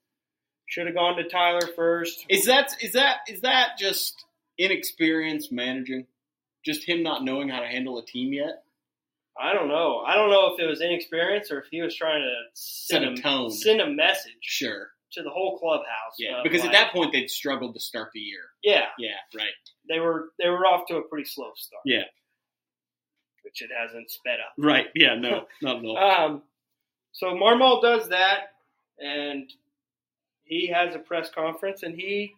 Should have gone to Tyler first. Is that is that is that just inexperienced managing? Just him not knowing how to handle a team yet? I don't know. I don't know if it was inexperience or if he was trying to Set send a tone. send a message Sure. to the whole clubhouse. Yeah. of Because at that point they'd struggled to start the year. yeah, Yeah. Right. they were they were off to a pretty slow start. Yeah. Which it hasn't sped up. Right. Yeah. No. Not at all. Um, so Marmol does that, and he has a press conference, and he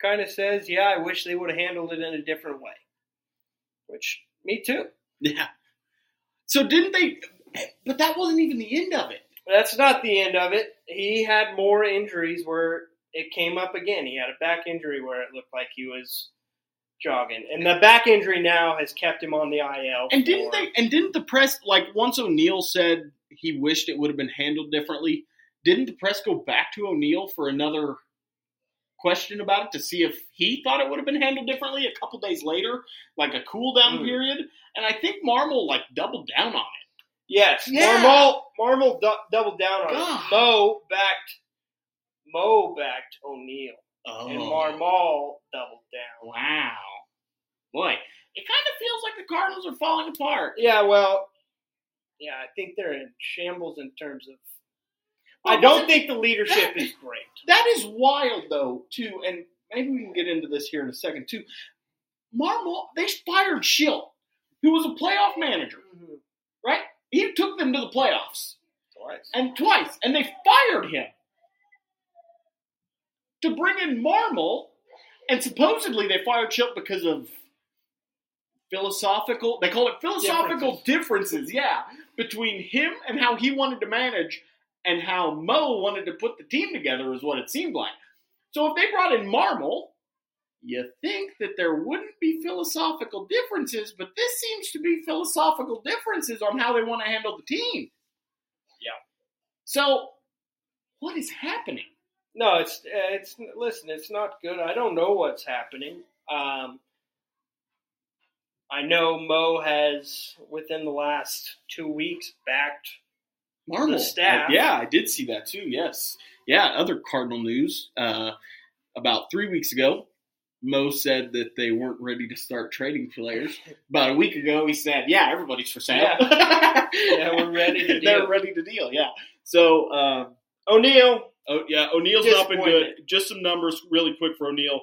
kind of says, "Yeah, I wish they would have handled it in a different way." Which, me too. Yeah. So didn't they? But that wasn't even the end of it. That's not the end of it. He had more injuries where it came up again. He had a back injury where it looked like he was jogging, and the back injury now has kept him on the IL. And didn't they? And didn't the press like once O'Neill said he wished it would have been handled differently? Didn't the press go back to O'Neill for another question about it to see if he thought it would have been handled differently a couple days later, like a cool down Mm. period? And I think Marmol like doubled down on it. Yes, Yeah. Marmol Marmol du- doubled down on God. it. Mo backed Mo backed O'Neill, Oh, and Marmol doubled down. wow, boy, it kind of feels like the Cardinals are falling apart. Yeah, well, yeah, I think they're in shambles in terms of. I don't think the leadership that- is great. That is wild, though, too, and maybe we can get into this here in a second, too. Marmol, they fired Shildt, who was a playoff manager, mm-hmm. right? He took them to the playoffs, Twice. and twice, and they fired him to bring in Marmol, and supposedly they fired Shildt because of philosophical, they call it philosophical differences, yeah, between him and how he wanted to manage and how Mo wanted to put the team together is what it seemed like. So if they brought in Marmol, you think that there wouldn't be philosophical differences, but this seems to be philosophical differences on how they want to handle the team. Yeah. So what is happening? No, it's it's listen, it's not good. I don't know what's happening. Um, I know Mo has within the last two weeks backed Marmol. The staff. Uh, yeah, I did see that too. Yes. Yeah. Other Cardinal news. Uh, about three weeks ago, Mo said that they weren't ready to start trading players. About a week ago, he said, "Yeah, everybody's for sale. Yeah, we're ready to They're deal." ready to deal." Yeah. So, um, O'Neill. oh yeah, O'Neill's not been good. Just some numbers, really quick for O'Neill.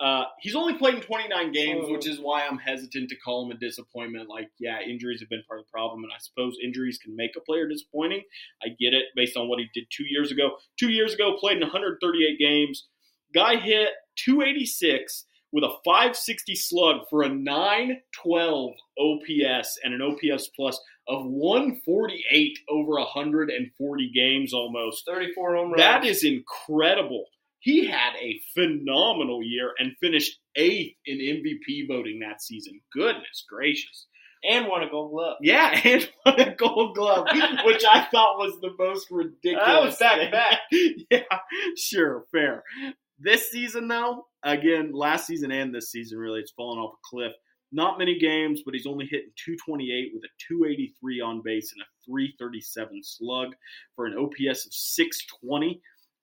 Uh, he's only played in 29 games, Oh. which is why I'm hesitant to call him a disappointment. Like, yeah, injuries have been part of the problem, and I suppose injuries can make a player disappointing. I get it based on what he did two years ago. Two years ago, played in 138 games. Guy hit 286 with a 560 slug for a 912 OPS and an OPS plus of 148 over 140 games almost. 34 home runs. That is incredible. He had a phenomenal year and finished eighth in MVP voting that season. Goodness gracious. and won a Gold Glove. Yeah, and won a gold glove, which I thought was the most ridiculous. That was back back. yeah, sure, fair. This season, though, again, last season and this season, really, it's fallen off a cliff. not many games, but he's only hitting 228 with a 283 on base and a 337 slug for an OPS of 620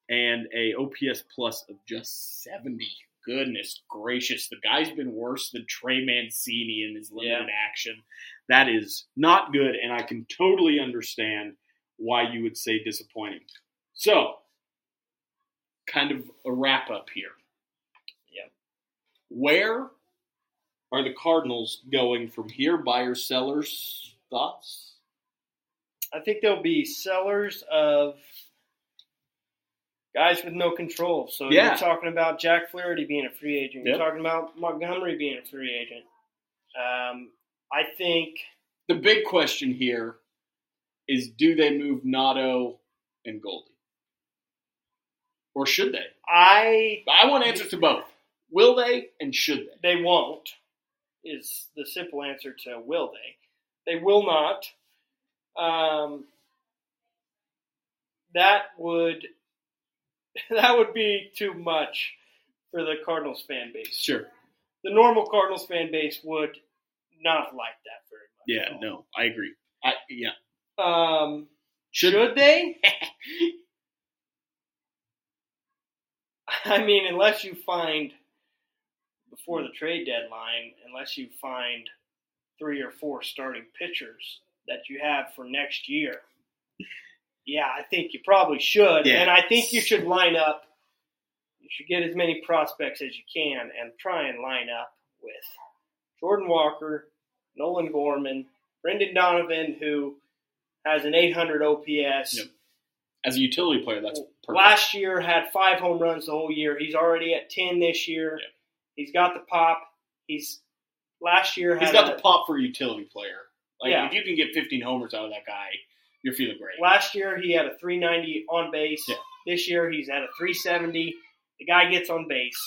and a OPS plus of just 70. Goodness gracious, the guy's been worse than Trey Mancini in his limited action. That is not good, and I can totally understand why you would say disappointing. So, kind of a wrap up here. Yep. Where are the Cardinals going from here? Buyers, sellers, thoughts? I think there'll be sellers of guys with no control. So Yeah. you're talking about Jack Flaherty being a free agent. You're Yep. talking about Montgomery being a free agent. Um, I think The big question here is do they move Nato and Goldie? Or should they? I I want answers to both. Will they and should they? they won't is the simple answer to will they. They will not. Um, that would that would be too much for the Cardinals fan base. Sure. The normal Cardinals fan base would not like that very much. Yeah, no, I agree. I yeah. Um, Should, should they? I mean, unless you find before the trade deadline, unless you find three or four starting pitchers that you have for next year, yeah, I think you probably should. Yeah. And I think you should line up. You should get as many prospects as you can and try and line up with Jordan Walker, Nolan Gorman, Brendan Donovan, who has an 800 OPS. Yep. as a utility player, that's perfect. Last year had five home runs the whole year. He's already at 10 this year. Yep. He's got the pop. He's last year had He's got a- the pop for a utility player. Like Yeah. if you can get 15 homers out of that guy, you're feeling great. Last year he had a 390 on base. Yeah. This year he's at a 370. The guy gets on base.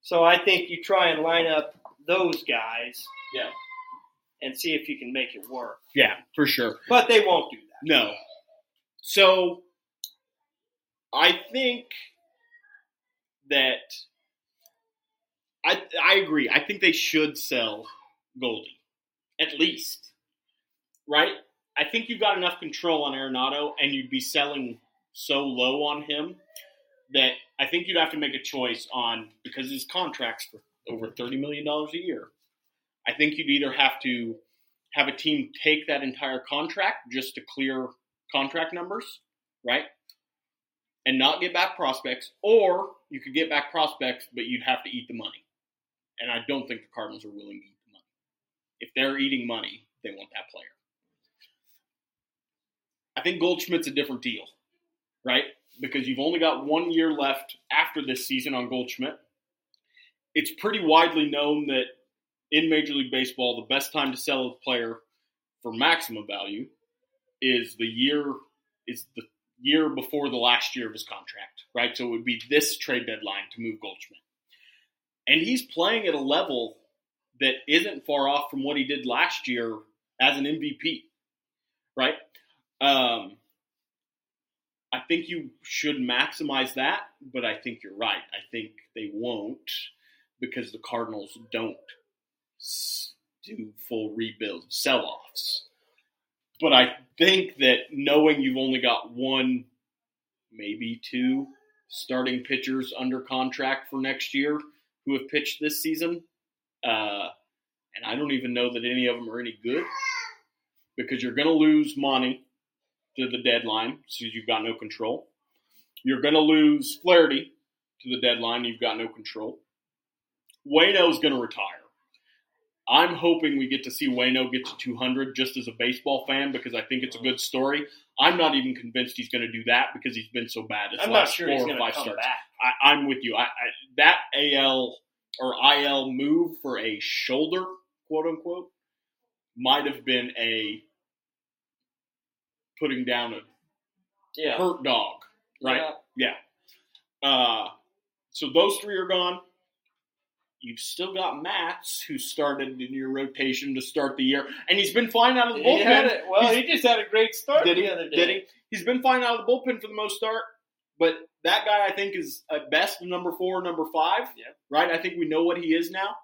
So I think you try and line up those guys. Yeah. And see if you can make it work. Yeah, for sure. But they won't do that. No. So I think that I I agree. I think they should sell Goldie. At least. Right? I think you've got enough control on Arenado and you'd be selling so low on him that I think you'd have to make a choice on because his contract's for over thirty million dollars a year. I think you'd either have to have a team take that entire contract just to clear contract numbers, right? And not get back prospects, or you could get back prospects, but you'd have to eat the money. And I don't think the Cardinals are willing to eat the money. If they're eating money, they want that player. I think Goldschmidt's a different deal, right? Because you've only got one year left after this season on Goldschmidt. It's pretty widely known that in Major League Baseball, the best time to sell a player for maximum value is the year is the year before the last year of his contract, right? So it would be this trade deadline to move Goldschmidt. And he's playing at a level that isn't far off from what he did last year as an MVP, right? Um, I think you should maximize that, but I think you're right. I think they won't because the Cardinals don't do full rebuild sell offs. But I think that knowing you've only got one, maybe two starting pitchers under contract for next year who have pitched this season, uh, and I don't even know that any of them are any good because you're going to lose money to the deadline, so you've got no control. You're going to lose Flaherty to the deadline, you've got no control. Wayno's going to retire. I'm hoping we get to see Wayno get to 200 just as a baseball fan because I think it's a good story. I'm not even convinced he's going to do that because he's been so bad. His I'm not sure four he's or going to five come starts. back. I, I'm with you. I, I, that AL or IL move for a shoulder, quote unquote, might have been a putting down a Yeah. hurt dog, right? Yeah. Uh, so those three are gone. You've still got Matz, who started in your rotation to start the year, and he's been fine out of the bullpen. it. Well, He's- he just had a great start Did he? the other day. Did he? He's been fine out of the bullpen for the most start, but that guy I think is at best number four, number five. Yeah. Right. I think we know what he is now.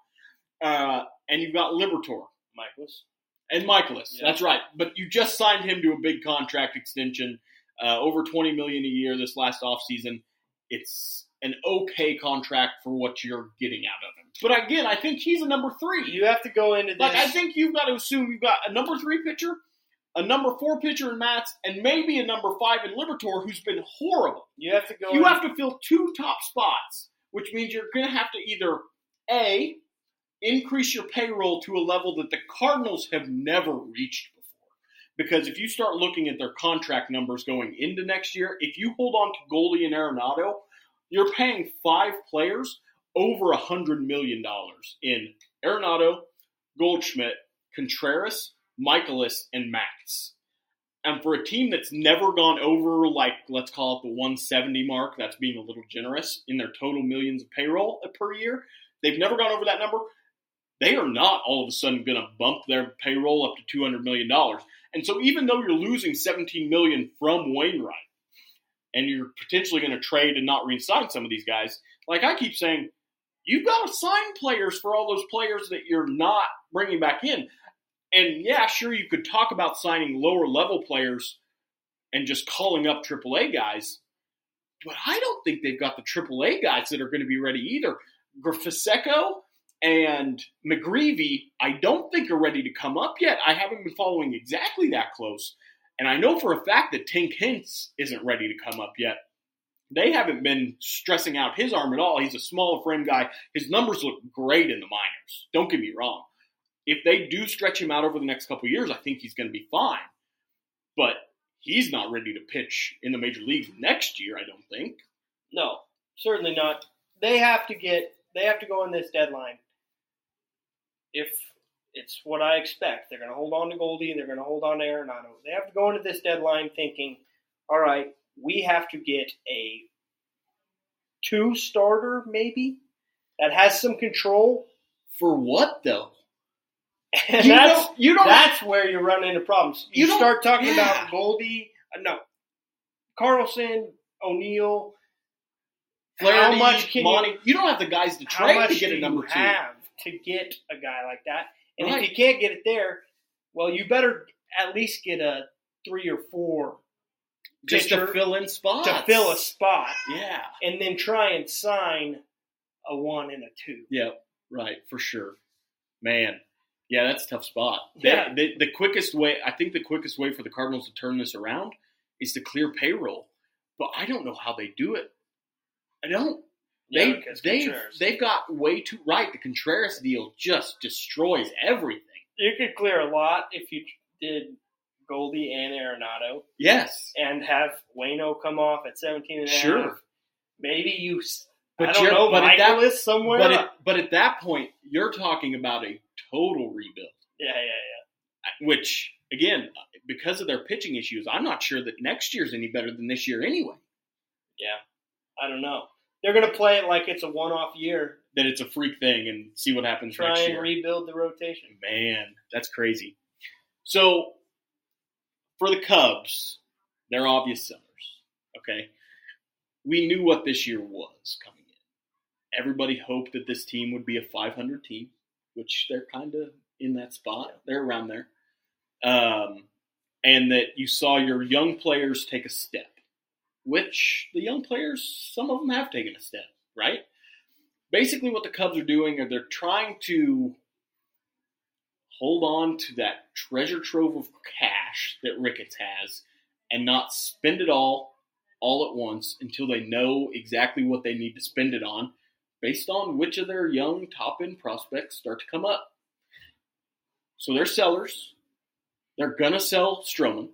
Uh, and you've got Liberatore Mikolas. And Mikolas. Yeah. That's right. But you just signed him to a big contract extension, uh, over twenty million a year this last offseason. It's an okay contract for what you're getting out of him. But again, I think he's a number three. You have to go into this. Like I think you've got to assume you've got a number three pitcher, a number four pitcher in Matz, and maybe a number five in Liberatore who's been horrible. you have to go. You in- have to fill two top spots, which means you're going to have to either a increase your payroll to a level that the Cardinals have never reached before. Because if you start looking at their contract numbers going into next year, if you hold on to Goldie and Arenado, you're paying five players over a hundred million dollars in Arenado, Goldschmidt, Contreras, Mikolas, and Max. And for a team that's never gone over, like, let's call it the 170 mark, that's being a little generous in their total millions of payroll per year, they've never gone over that number. They are not all of a sudden going to bump their payroll up to $200 million. And so even though you're losing 17 million from Wainwright, and you're potentially going to trade and not re-sign some of these guys, like I keep saying, you've got to sign players for all those players that you're not bringing back in. And yeah, sure, you could talk about signing lower level players and just calling up AAA guys, but I don't think they've got the AAA guys that are going to be ready either. Graceffo and McGreevy, I don't think are ready to come up yet. I haven't been following exactly that close. And I know for a fact that Tink Hence isn't ready to come up yet. They haven't been stressing out his arm at all. He's a small frame guy. His numbers look great in the minors. Don't get me wrong. If they do stretch him out over the next couple years, I think he's going to be fine. But he's not ready to pitch in the major leagues next year, I don't think. no, certainly not. They have to get. They have to go in this deadline. If it's what I expect, they're going to hold on to Goldie. They're going to hold on to Arenado. They have to go into this deadline thinking, all right, we have to get a two starter maybe that has some control. For what though? And you that's don't. You don't. that's where you run into problems. You, You start talking yeah. about Goldie, uh, no, Carlson, O'Neill. Flaherty, how much can Monty, you? you don't have the guys to trade to get a number two. have to get a guy like that? And Right. if you can't get it there, well, you better at least get a three or four just to fill in spots. to fill a spot, Yeah. and then try and sign a one and a two. Yep. Right. For sure. Man. Yeah, that's a tough spot. They- Yeah. they- the quickest way, I think, the quickest way for the Cardinals to turn this around is to clear payroll. But I don't know how they do it. I don't. They because they Contreras. they've got way too right. The Contreras deal just destroys everything. you could clear a lot if you did Goldie and Arenado. Yes, and have Wayno come off at 17 and a half. Sure. Maybe you, but I don't know, but at that- somewhere. But at, but at that point, you're talking about a total rebuild. yeah, yeah, yeah. Which again, because of their pitching issues, I'm not sure that next year's any better than this year anyway. Yeah. I don't know. They're going to play it like it's a one off year. That it's a freak thing and see what happens Try next and year. rebuild the rotation. Man, that's crazy. So, for the Cubs, they're obvious sellers. Okay, we knew what this year was coming in. Everybody hoped that this team would be a 500 team, which they're kind of in that spot. They're around there, um, and that you saw your young players take a step, which the young players, some of them have taken a step, right? Basically, what the Cubs are doing is they're trying to hold on to that treasure trove of cash that Ricketts has and not spend it all all at once until they know exactly what they need to spend it on based on which of their young top end prospects start to come up. So they're sellers. They're going to sell Stroman,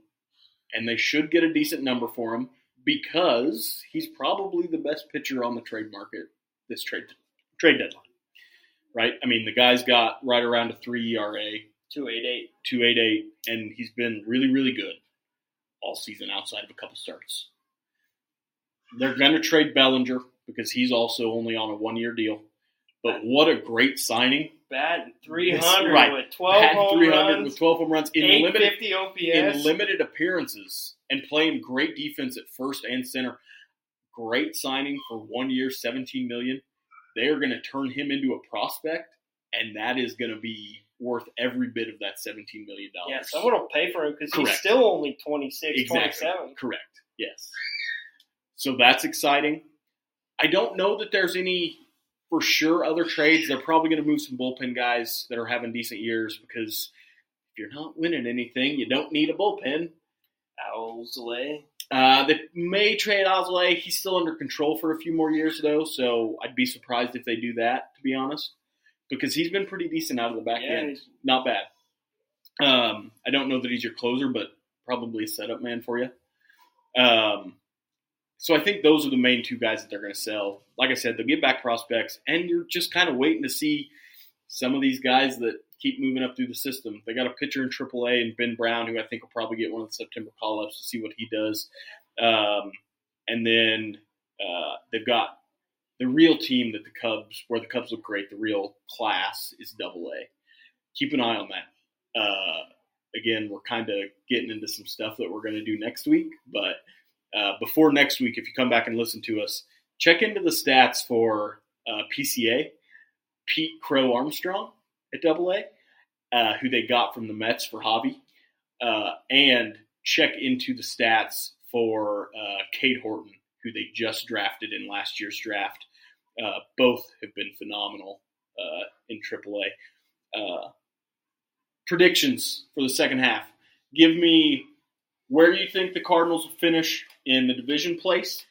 and they should get a decent number for him because he's probably the best pitcher on the trade market this trade trade deadline. Right? I mean, the guy's got right around a 3 ERA. 288. 288, and he's been really, really good all season outside of a couple starts. They're going to trade Bellinger because he's also only on a one year deal. But what a great signing. Batting 300 Yes, right. with 12 Had home 300 runs, with 12 home runs in limited, in limited appearances and playing great defense at first and center. Great signing for one year, 17 million. They are going to turn him into a prospect and that is going to be worth every bit of that seventeen million dollars. Yeah, someone will pay for him because he's still only 26, Exactly. 27. Correct. Yes. So that's exciting. I don't know that there's any for sure other trades. They're probably going to move some bullpen guys that are having decent years because if you're not winning anything, you don't need a bullpen. Owlsley. Uh, they may trade Osley. He's still under control for a few more years, though, so I'd be surprised if they do that, to be honest, because he's been pretty decent out of the back Yeah, end. he's- Not bad. Um, I don't know that he's your closer, but probably a setup man for you. Um, so I think those are the main two guys that they're going to sell. Like I said, they'll get back prospects, and you're just kind of waiting to see some of these guys that keep moving up through the system. They got a pitcher in AAA and Ben Brown, who I think will probably get one of the September call ups to see what he does. Um, and then uh, they've got the real team that the Cubs, where the Cubs look great, the real class is Double A. Keep an eye on that. Uh, again, we're kind of getting into some stuff that we're going to do next week, but uh, before next week, if you come back and listen to us, check into the stats for uh, PCA, Pete Crow Armstrong at Double A, uh, who they got from the Mets for Javy, uh, and check into the stats for uh, Cade Horton, who they just drafted in last year's draft. Uh, both have been phenomenal uh, in AAA. Uh, predictions for the second half. Give me where you think the Cardinals will finish in the division place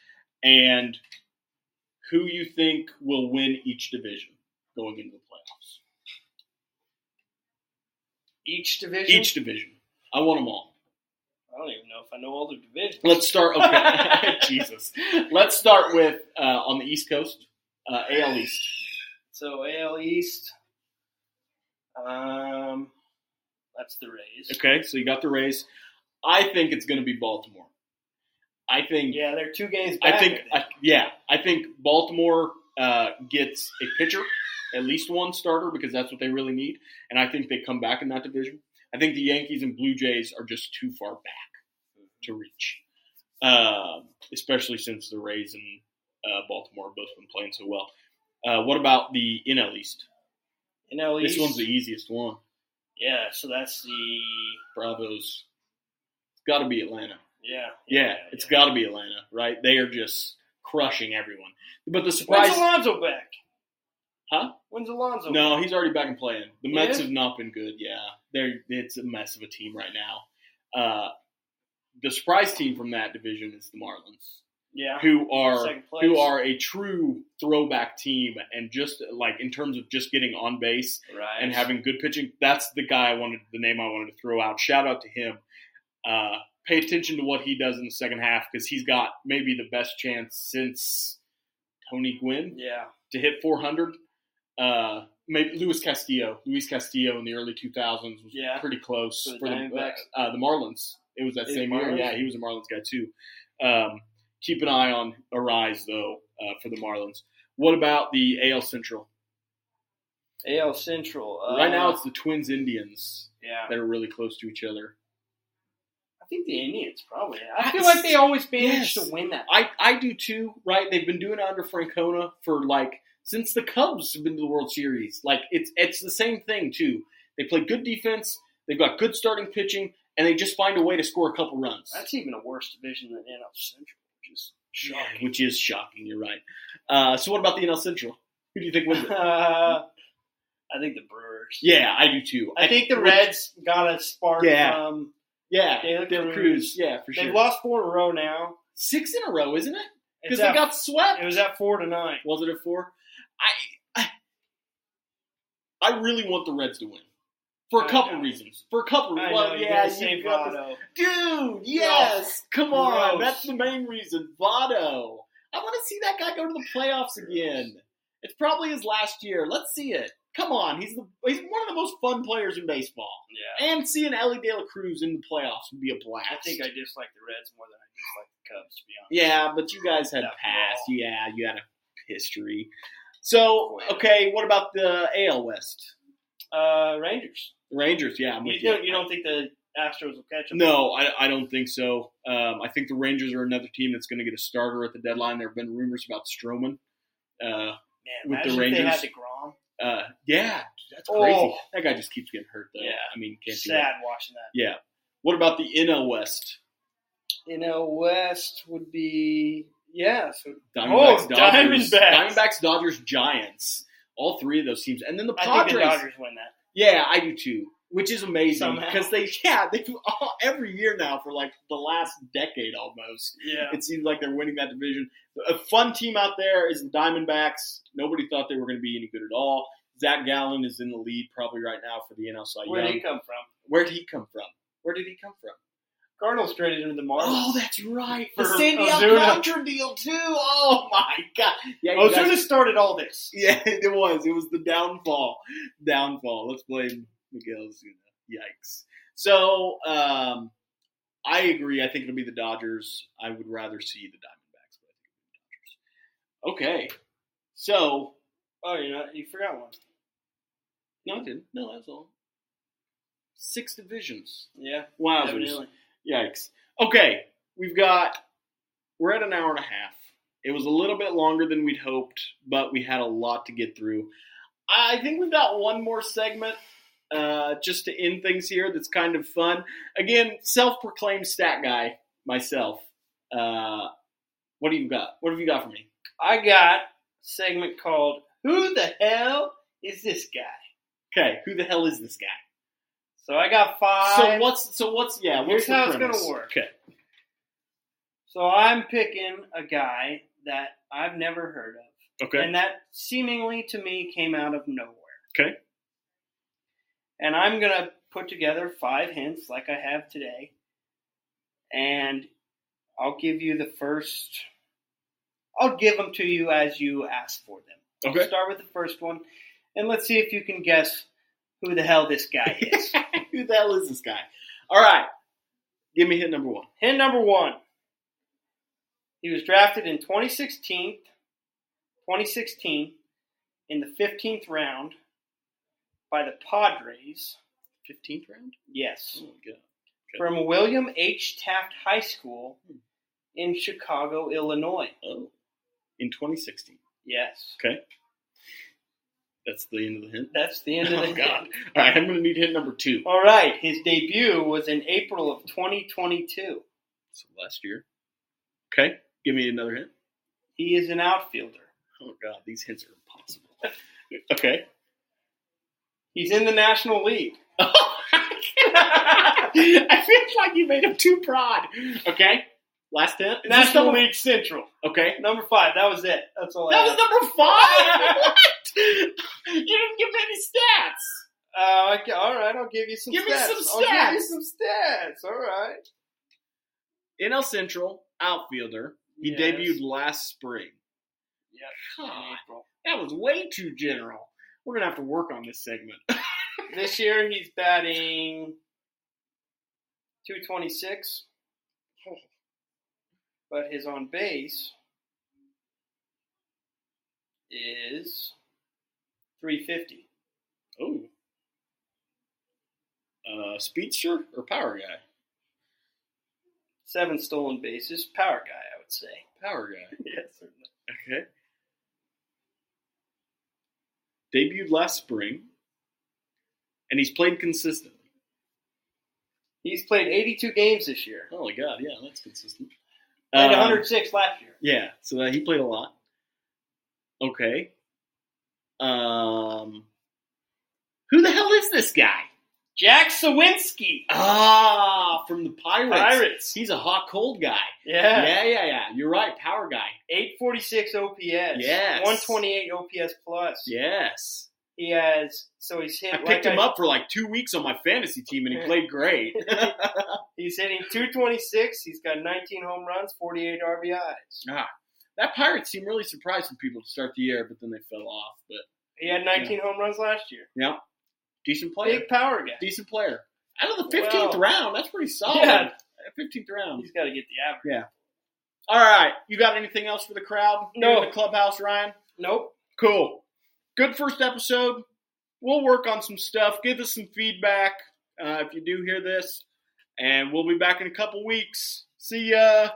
and who you think will win each division going into the playoffs. Each division? Each division. I want them all. I don't even know if I know all the divisions. Let's start. Okay, Jesus. Let's start with uh, on the East Coast, uh, AL East. So AL East, um, that's the Rays. Okay, so you got the Rays. I think it's going to be Baltimore. I think. Yeah, they're two games back. I think. I, yeah, I think Baltimore uh, gets a pitcher, at least one starter, because that's what they really need, and I think they come back in that division. I think the Yankees and Blue Jays are just too far back to reach, uh, especially since the Rays and uh, Baltimore have both been playing so well. Uh, what about the NL East? NL East. This one's the easiest one. yeah. So that's the Bravos. It's got to be Atlanta. Yeah. Yeah, it's got to be Atlanta, right? They are just crushing everyone. But the surprise. When's Alonso back? huh? When's Alonzo? No, back? he's already back and playing. The Mets Yeah? have not been good. Yeah, they're it's a mess of a team right now. Uh, the surprise team from that division is the Marlins, Yeah. who are who are a true throwback team, and just like in terms of just getting on base right and having good pitching. That's the guy I wanted, the name I wanted to throw out. Shout out to him. Uh, pay attention to what he does in the second half because he's got maybe the best chance since Tony Gwynn Yeah. to hit 400. Uh, maybe Luis Castillo, Luis Castillo in the early 2000s was Yeah. pretty close For the for the, uh, the Marlins. It was that Is same year. Yeah, he was a Marlins guy too. Um, keep an eye on Arraez though uh, for the Marlins. What about the AL Central? AL Central. Uh, right now, it's the Twins Indians yeah. that are really close to each other. I think the Indians probably. I I- feel like they always manage Yes. to win that. I, I do too, right? They've been doing it under Francona for like since the Cubs have been to the World Series. Like it's it's the same thing too. They play good defense, they've got good starting pitching, and they just find a way to score a couple runs. That's even a worse division than NL Central, which is shocking. Which is shocking, you're right. Uh, so what about the NL Central? Who do you think wins it? Uh, I think the Brewers. yeah, I do too. I think the Reds got a spark Yeah. from. Yeah, De La De La Cruz. Cruz. Yeah, for sure. They've lost four in a row now. Six in a row, isn't it? Because they at- got swept. It was at four to nine. Was it at four? I, I I really want the Reds to win for a I couple know. reasons. For a couple, I well, yeah, you Votto. dude. Yes, come on, gross. that's the main reason. Votto. I want to see that guy go to the playoffs again. It's probably his last year. Let's see it. Come on, he's the he's one of the most fun players in baseball. Yeah. And seeing Elly De La Cruz in the playoffs would be a blast. I think I dislike the Reds more than I dislike the Cubs, to be honest. Yeah, but you guys had That past. Yeah, you had a history. So, okay, what about the AL West? Uh, Rangers. Rangers, yeah, I'm You with you. don't, you don't think the Astros will catch them? No, I, I don't think so. Um, I think the Rangers are another team that's going to get a starter at the deadline. There have been rumors about Stroman. Uh, Man, with the if they Rangers. had the Grom. Uh, yeah, that's crazy. Oh. That guy just keeps getting hurt though. Yeah. I mean, can't do that. Sad watching that. Yeah. What about the NL West? NL West would be yeah. So Diamondbacks, Oh, Dodgers, Diamondbacks. Diamondbacks, Dodgers, Giants. All three of those teams, and then the I think the Dodgers win that. Yeah, I do too. Which is amazing because they, yeah, they do all, every year now for like the last decade almost. Yeah. It seems like they're winning that division. A fun team out there is the Diamondbacks. Nobody thought they were going to be any good at all. Zach Gallen is in the lead probably right now for the NL Cy Where did he come from? Where did he come from? Where did he come from? Cardinals traded him to the Marlins. Oh, that's right. The Sandy. Alcantara deal too. Oh my god. Yeah, you Ozuna guys- started all this. yeah, it was. It was the downfall. Downfall. Let's blame Miguel Ozuna. Yikes. So, um, I agree. I think it'll be the Dodgers. I would rather see the Diamondbacks, but I think it'll be the Dodgers. Okay. So, Oh, you know, you forgot one. no, I didn't. No, that's all. Six divisions. Yeah, Wowzers. evidently. Yikes. Okay, we've got, we're at an hour and a half. It was a little bit longer than we'd hoped, but we had a lot to get through. I think we've got one more segment uh, just to end things here that's kind of fun. Again, self proclaimed stat guy myself. Uh, what do you got? What have you got for me? I got a segment called "Who the hell is this guy?" Okay, who the hell is this guy? So I got five. So what's so what's yeah? What's Here's how it's gonna work. Okay, So I'm picking a guy that I've never heard of, okay, and that seemingly to me came out of nowhere. okay, And I'm gonna put together five hints like I have today, and I'll give you the first. I'll give them to you as you ask for them. okay. Start with the first one, and let's see if you can guess who the hell this guy is. who the hell is this guy? All right, give me hit number one. Hint number one. He was drafted in 2016, 2016 in the 15th round by the Padres. Fifteenth round. Yes. Oh my god. From William H. Taft High School hmm. in Chicago, Illinois. Oh, in 2016. Yes. Okay. That's the end of the hint. That's the end of the oh god. All right, I'm going to need hint number two. All right. His debut was in April of 2022. So last year. Okay. Give me another hint. He is an outfielder. Oh god, these hints are impossible. okay. He's in the National League. I feel like you made him too broad. Okay. Last hint. National number- League Central. Okay. Number five. That was it. That's all That had. was number five. what? You didn't give me any stats. Uh, okay, all right, I'll give you some stats. Give me some stats. I'll give you some stats. All right. NL Central outfielder. He Yes. debuted last spring. Yep. God, in April. that was way too general. We're gonna have to work on this segment. This year he's batting 226, but his on base is 350. oh, uh, speedster or power guy? Seven stolen bases. Power guy, I would say. Power guy. yes, certainly. Okay. Debuted last spring, and he's played consistently. He's played 82 games this year. Oh my god, yeah, that's consistent. Played Um, 106 last year. Yeah, so that he played a lot. Okay. Um, who the hell is this guy? Jack Suwinski. Ah, from the Pirates. Pirates. He's a hot cold guy. Yeah. Yeah, yeah, yeah. You're right, power guy. 846 OPS. Yes. 128 OPS plus. Yes. He has so he's hit. I picked him up for like two weeks on my fantasy team, and he played great. He's hitting 226. He's got 19 home runs, 48 RBIs. ah, that Pirates team really surprised some people to start the year, but then they fell off. But He had 19 home runs last year. yeah, decent player. Big power guy. Decent player. Out of the 15th Well, round, that's pretty solid. yeah. 15th round. He's got to get the average. Yeah. All right. You got anything else for the crowd? No. In the clubhouse, Ryan? Nope. Cool. Good first episode. We'll work on some stuff. Give us some feedback uh, if you do hear this. And we'll be back in a couple weeks. See ya.